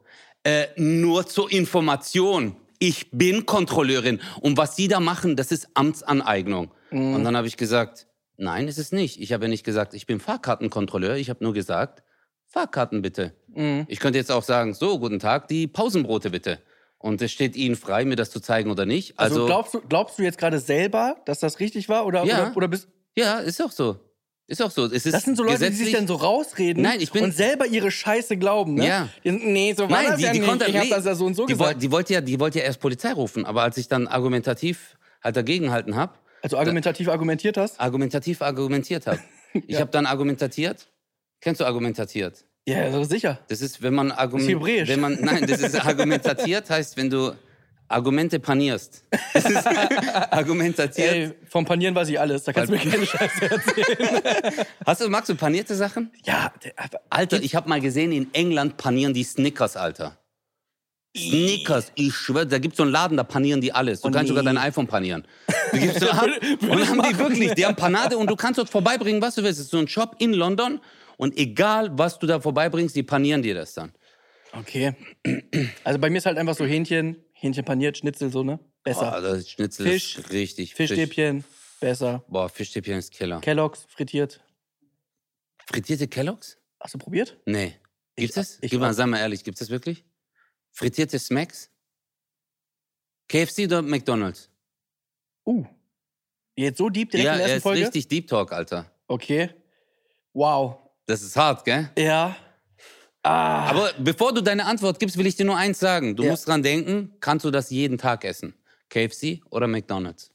äh, nur zur Information, ich bin Kontrolleurin und was Sie da machen, das ist Amtsaneignung. Und dann habe ich gesagt, nein, ist es nicht. Ich habe ja nicht gesagt, ich bin Fahrkartenkontrolleur, ich habe nur gesagt, Fahrkarten bitte. Mhm. Ich könnte jetzt auch sagen, so, guten Tag, die Pausenbrote bitte. Und es steht Ihnen frei, mir das zu zeigen oder nicht. Also, Also, glaubst, du, glaubst du jetzt gerade selber, dass das richtig war? Oder, Ja. oder, oder bist, ja, ist auch so. Ist auch so. Es ist das sind so Leute, die sich dann so rausreden Nein, ich bin- und selber ihre Scheiße glauben, ne? Ja. Die, nee, so war Nein, das die, ja die nicht. konnte, ich hab nee, das ja so und so die, gesagt. wollte, die, wollte ja, die wollte ja erst Polizei rufen, aber als ich dann argumentativ halt dagegenhalten habe, also argumentativ argumentiert hast? argumentativ argumentiert habe. Ich habe dann argumentiert. Kennst du argumentiert? Ja, also sicher. Das ist, wenn man argumentiert. Wenn man, nein, das ist argumentiert, heißt, wenn du Argumente panierst. Das ist argumentiert. Ey, vom Panieren weiß ich alles. Da kannst du mir keine Scheiße erzählen. Hast du, magst du panierte Sachen? ja, Alter, ich habe mal gesehen, in England panieren die Snickers, Alter. Snickers, ich schwöre, da gibt's so einen Laden, da panieren die alles. Du Oh, kannst nee. sogar dein iPhone panieren. Du gibst so ab und haben die wirklich, die haben Panade und du kannst dort vorbeibringen, was du willst. Es ist so ein Shop in London und egal, was du da vorbeibringst, die panieren dir das dann. Okay. Also bei mir ist halt einfach so Hähnchen, Hähnchen paniert, Schnitzel so, ne? Besser. Boah, das Schnitzel Fisch, ist richtig. Fisch. Fischstäbchen, besser. Boah, Fischstäbchen ist Killer. Kelloggs, frittiert. Frittierte Kelloggs? Hast du probiert? Nee. Gibt's Ich- das? ich Gib mal, sag mal ehrlich, gibt's das wirklich? Frittierte Smacks? KFC oder McDonald's? Uh. Jetzt so deep direkt ja, in der er ersten ist Folge? richtig Deep Talk, Alter. Okay. Wow. Das ist hart, gell? Ja. Ah. Aber bevor du deine Antwort gibst, will ich dir nur eins sagen. Du Ja. musst dran denken, kannst du das jeden Tag essen? KFC oder McDonald's?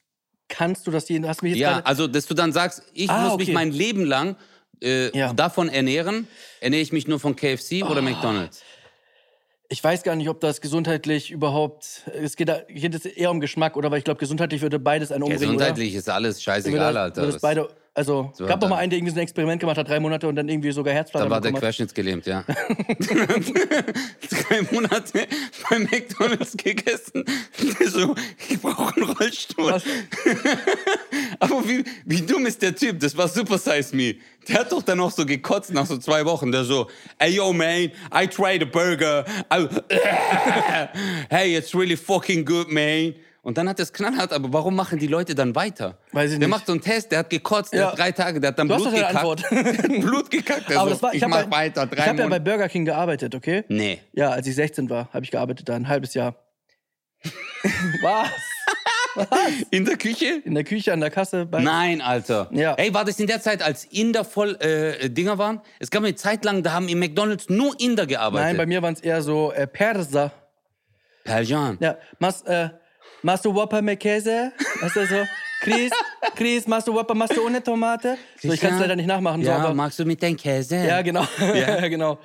Kannst du das jeden. Hast mich jetzt Ja, gerade. also dass du dann sagst, ich Ah, muss mich okay. mein Leben lang äh, Ja. davon ernähren, ernähre ich mich nur von KFC oder McDonald's? Ich weiß gar nicht, ob das gesundheitlich überhaupt. Es geht, geht es eher um Geschmack, oder? Weil ich glaube, gesundheitlich würde beides einen umbringen. Gesundheitlich ist alles scheißegal, oder? Alter. Würde Das- beide, also, So, gab doch mal einen, der irgendwie so ein Experiment gemacht hat, drei Monate und dann irgendwie sogar Herzplatte Da war der querschnittsgelähmt, ja. Drei Monate bei McDonalds gegessen. So, ich brauche einen Rollstuhl. Was? Aber wie, wie dumm ist der Typ? Das war Super Size Me. Der hat doch dann noch so gekotzt nach so zwei Wochen. Der so, ey yo man, I tried a burger. I, hey, it's really fucking good, man. Und dann hat er es knallhart, aber warum machen die Leute dann weiter? Weiß ich der nicht. macht so einen Test, der hat gekotzt, der Ja. hat drei Tage, der hat dann Du hast Blut gekackt. Antwort. Blut gekackt. Der Aber so, das war, ich, ich mach bei, weiter, drei Ich habe ja bei. Burger King gearbeitet, okay? Nee. Ja, als ich 16 war, habe ich gearbeitet da, ein halbes Jahr. Was? In der Küche? In der Küche, an der Kasse. Nein, Alter. Ja. Ey, war das in der Zeit, als Inder voll äh, Dinger waren? Es gab eine Zeit lang, da haben im McDonalds nur Inder gearbeitet. Nein, bei mir waren es eher so äh, Perser. Persian. Ja, machst, äh, machst du Whopper mit Käse? Weißt du so? Chris, Chris, machst du Whopper, machst du ohne Tomate? So, ich kann es leider nicht nachmachen. so, Ja, aber, magst du mit deinem Käse? ja genau. Ja. Genau.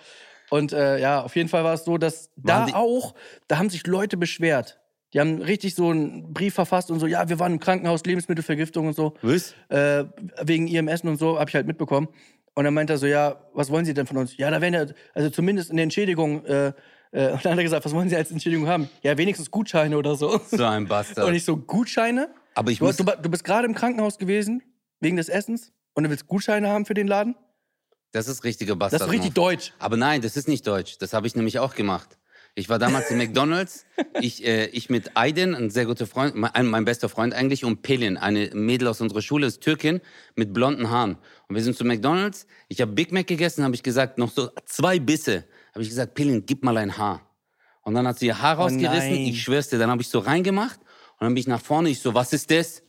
Und äh, ja, auf jeden Fall war es so, dass da Waren auch, da haben sich Leute beschwert. Die haben richtig so einen Brief verfasst und so, ja, wir waren im Krankenhaus, Lebensmittelvergiftung und so. Was? äh, wegen ihrem Essen und so, habe ich halt mitbekommen. Und dann meint er so, ja, was wollen Sie denn von uns? Ja, da werden ja, also zumindest in der Entschädigung, äh, äh, und dann hat er gesagt, was wollen Sie als Entschädigung haben? Ja, wenigstens Gutscheine oder so. So ein Bastard. Und ich so, Gutscheine? Aber ich Du, muss... du, du bist gerade im Krankenhaus gewesen, wegen des Essens, und du willst Gutscheine haben für den Laden? Das ist richtiger Bastard. Das ist richtig deutsch. Aber nein, das ist nicht deutsch. Das habe ich nämlich auch gemacht. Ich war damals in McDonalds. Ich, äh, ich mit Aydin, ein sehr guter Freund, mein, mein bester Freund eigentlich, und Pelin, eine Mädel aus unserer Schule, ist Türkin, mit blonden Haaren. Und wir sind zu McDonalds. Ich habe Big Mac gegessen, habe ich gesagt, noch so zwei Bisse. Habe ich gesagt, Pelin, gib mal ein Haar. Und dann hat sie ihr Haar rausgerissen. nein. ich schwör's dir, dann habe ich so reingemacht. Und dann bin ich nach vorne. Ich so, was ist das?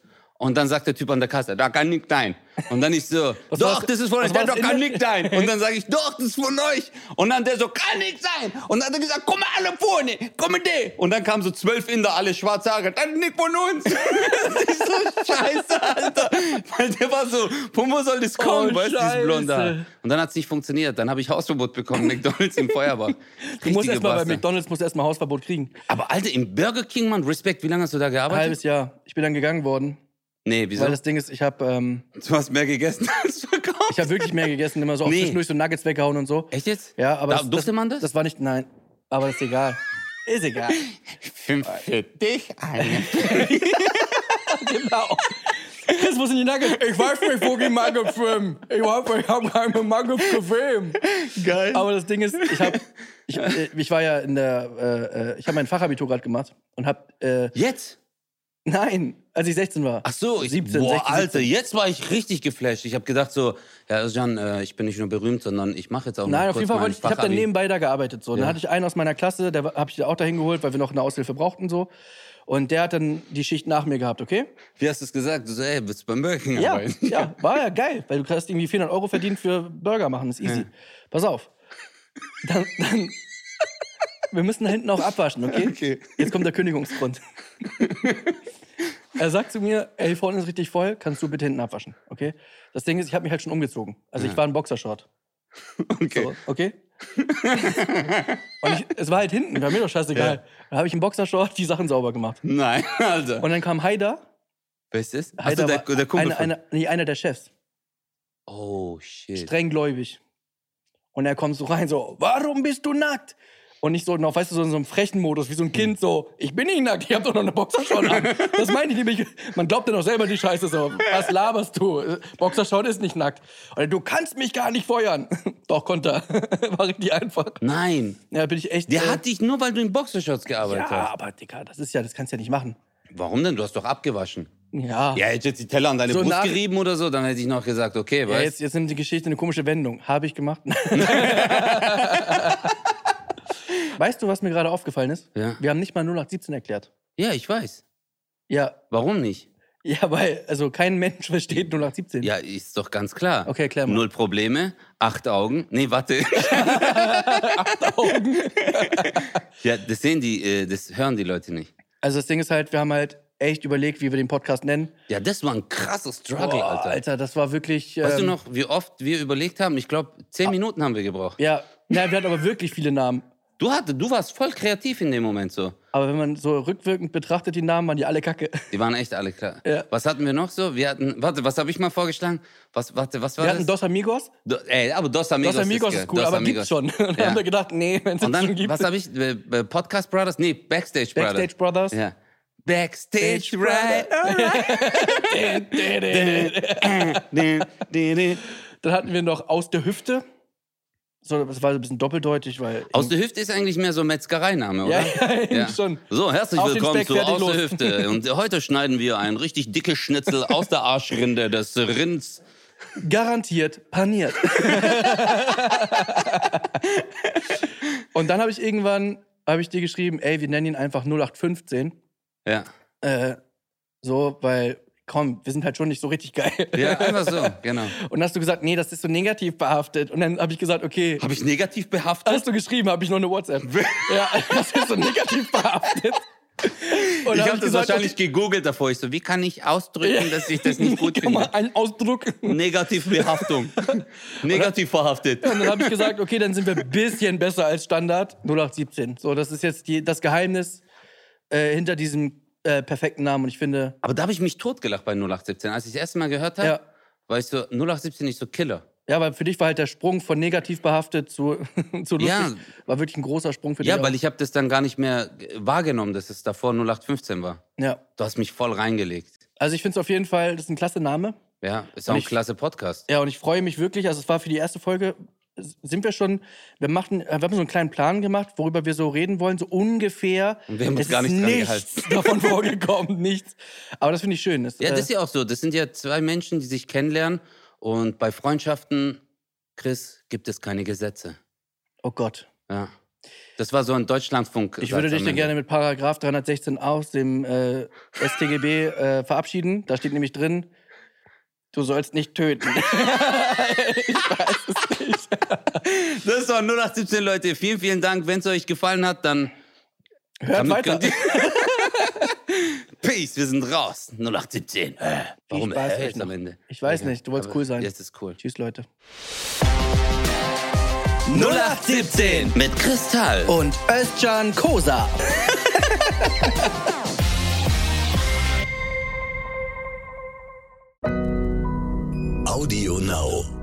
Und dann sagt der Typ an der Kasse, da kann nicht sein. Und dann ich so, Was doch, das ist von euch, da war's kann nicht sein. Und dann sage ich, doch, das ist von euch. Und dann der so, kann nicht sein. Und dann hat er gesagt, komm mal alle vorne, komm mit dir. Und dann kamen so zwölf Inder, alle schwarze Haare, das ist nicht von uns. das ist so scheiße, Alter. Weil der war so, von wo soll das kommen, Oh, weißt du, dieses blonde Haar. Und dann hat es nicht funktioniert. Dann habe ich Hausverbot bekommen, McDonalds im Feuerbach. Du musst erstmal bei. McDonalds musst erstmal Hausverbot kriegen. Aber Alter, im Burger King, Mann, Respekt, wie lange hast du da Ein gearbeitet? halbes Jahr. Ich bin dann gegangen worden. Nee, wieso? Weil das Ding ist, ich habe ähm, Du hast mehr gegessen als verkauft. ich hab wirklich mehr gegessen, immer so Nee. zwischendurch so Nuggets weggehauen und so. Echt jetzt? Ja, aber Da, durfte man das? Das war nicht, nein. Aber das ist egal. Ist egal. Fünf für dich, eine. genau. Chris, wo sind die Nuggets? Ich weiß nicht, wo die Nuggets filmen. Ich hoffe, ich habe keine Nuggets gefilmt. Geil. Aber das Ding ist, ich habe, ich, äh, ich war ja in der, äh, äh, ich habe mein Fachabitur gerade gemacht und habe, äh, Jetzt? nein, als ich 16 war. Ach so, ich, 17, boah, 16, Alter, 17. jetzt war ich richtig geflasht. Ich habe gedacht so, ja, Jan, äh, ich bin nicht nur berühmt, sondern ich mache jetzt auch Nein, auf jeden Fall wollte ich, ich habe dann nebenbei da gearbeitet. So. Dann Ja. hatte ich einen aus meiner Klasse, der habe ich auch dahin geholt, weil wir noch eine Aushilfe brauchten so. Und der hat dann die Schicht nach mir gehabt, okay? Wie hast du es gesagt? Du so, ey, willst du beim Burger King Ja, arbeiten? ja, war ja geil, weil du hast irgendwie 400 Euro verdient für Burger machen, ist easy. Pass auf. Dann, dann, wir müssen da hinten auch abwaschen, okay? Okay. Jetzt kommt der Kündigungsgrund. er sagt zu mir, ey, vorne ist richtig voll, kannst du bitte hinten abwaschen, okay? Das Ding ist, ich habe mich halt schon umgezogen. Also ich war ein Boxershort. Okay. So, okay? Und ich, es war halt hinten, war mir doch scheißegal. Ja. Dann habe ich im Boxershort die Sachen sauber gemacht. Nein, Alter. Und dann kam Haider. Wer ist das? Haider der, der Kumpel einer, von... einer, nee, einer der Chefs. Oh, shit. strenggläubig. Und er kommt so rein, so, warum bist du nackt? Und nicht so, noch, weißt du, so in so einem frechen Modus, wie so ein Kind, so, ich bin nicht nackt, ich hab doch noch eine Boxershort an. Das meine ich nämlich. Man glaubt ja noch selber die Scheiße so. Was laberst du? Boxershort ist nicht nackt. Oder du kannst mich gar nicht feuern. Doch, konnte er. War richtig einfach. Nein. Ja, bin ich echt. Der äh, hat dich nur, weil du in Boxershorts gearbeitet Ja, hast. aber Digga, das ist ja, das kannst du ja nicht machen. Warum denn? Du hast doch abgewaschen. Ja. Ja, hätte jetzt die Teller an deine So Brust nach- gerieben oder so, dann hätte ich noch gesagt, okay, Ja, weißt jetzt, jetzt nimmt die Geschichte eine komische Wendung. Habe ich gemacht? Weißt du, was mir gerade aufgefallen ist? Ja. Wir haben nicht mal 0817 erklärt. Ja, ich weiß. Ja, Warum nicht? ja, weil also kein Mensch versteht 0817. Ja, ist doch ganz klar. Okay, mal. Null Probleme, acht Augen. Nee, warte. Augen. ja, das sehen die, äh, das hören die Leute nicht. Also das Ding ist halt, wir haben halt echt überlegt, wie wir den Podcast nennen. Ja, das war ein krasser Struggle, Boah, Alter. Alter, das war wirklich. Weißt du ähm, noch, wie oft wir überlegt haben? Ich glaube, zehn Minuten haben wir gebraucht. Ja, na, wir hatten aber wirklich viele Namen. Du, hatte, du warst voll kreativ in dem Moment so. Aber wenn man so rückwirkend betrachtet, die Namen waren die alle kacke. Die waren echt alle klar. Ja. Was hatten wir noch so? Wir hatten, warte, was habe ich mal vorgeschlagen? Was, warte, was war Wir das? hatten Dos Amigos. Do, ey, aber Dos Amigos, Dos Amigos ist, geil. cool, Dos aber Amigos. gibt's schon. Und dann Ja. haben wir gedacht, nee, wenn es schon dann, gibt. was habe ich? Äh, äh, Podcast Brothers? Nee, Backstage Brothers. Backstage Brothers. Ja. Backstage right. Dann hatten wir noch aus der Hüfte. So, das war so ein bisschen doppeldeutig, weil. Aus der Hüfte ist eigentlich mehr so Metzgereiname, Ja, oder? ja, eigentlich schon. So, herzlich willkommen zu Aus los. der Hüfte. Und heute schneiden wir ein richtig dickes Schnitzel aus der Arschrinde des Rinds. Garantiert paniert. Und dann habe ich irgendwann habe ich dir geschrieben, ey, wir nennen ihn einfach 0815. Ja. Äh, so, weil, komm, wir sind halt schon nicht so richtig geil. Ja, einfach so, genau. Und dann hast du gesagt, nee, das ist so negativ behaftet. Und dann habe ich gesagt, okay. Habe ich negativ behaftet? Hast du geschrieben, habe ich noch eine WhatsApp. ja, das ist so negativ behaftet. Und Ich habe hab das gesagt, wahrscheinlich gegoogelt davor. Ich so, wie kann ich ausdrücken, dass ich das nicht gut Kann finde? einen Ausdruck. Negativbehaftung. Negativ verhaftet. Und dann habe ich gesagt, okay, dann sind wir ein bisschen besser als Standard. 0817. So, das ist jetzt die, das Geheimnis äh, hinter diesem äh, perfekten Namen. Und ich finde, Aber da habe ich mich totgelacht bei 0817. Als ich das erste Mal gehört habe, Ja. war ich so, 0817 ist so Killer. ja, weil für dich war halt der Sprung von negativ behaftet zu, zu lustig. Ja. War wirklich ein großer Sprung für dich. Ja, auch. weil ich habe das dann gar nicht mehr wahrgenommen, dass es davor 0815 war. Ja. Du hast mich voll reingelegt. Also ich finde es auf jeden Fall, das ist ein klasse Name. Ja, ist auch Und ein ich- klasse Podcast. Ja, und ich freue mich wirklich, also es war für die erste Folge, sind wir schon, wir machten, äh, wir haben so einen kleinen Plan gemacht, worüber wir so reden wollen, so ungefähr. Und wir haben uns gar nicht dran nichts davon vorgekommen, nichts. Aber das finde ich schön. Das, Ja, das äh, ist ja auch so. Das sind ja zwei Menschen, die sich kennenlernen. Und bei Freundschaften, Chris, gibt es keine Gesetze. oh Gott. Ja. Das war so ein Deutschlandfunk. Ich würde dich dann gerne mit Paragraph 316 aus dem äh, StGB äh, verabschieden. Da steht nämlich drin, du sollst nicht töten. ich weiß es nicht. Das war 0817, Leute. Vielen, vielen Dank. Wenn es euch gefallen hat, dann. Hört weiter. Peace, wir sind raus. 0817. Äh, warum äh, euch jetzt noch. am Ende? Ich weiß Egal. nicht, du wolltest cool sein. Jetzt ist cool. Tschüss, Leute. 0817 mit Kristall. Und Özcan Kosa. Audio Now.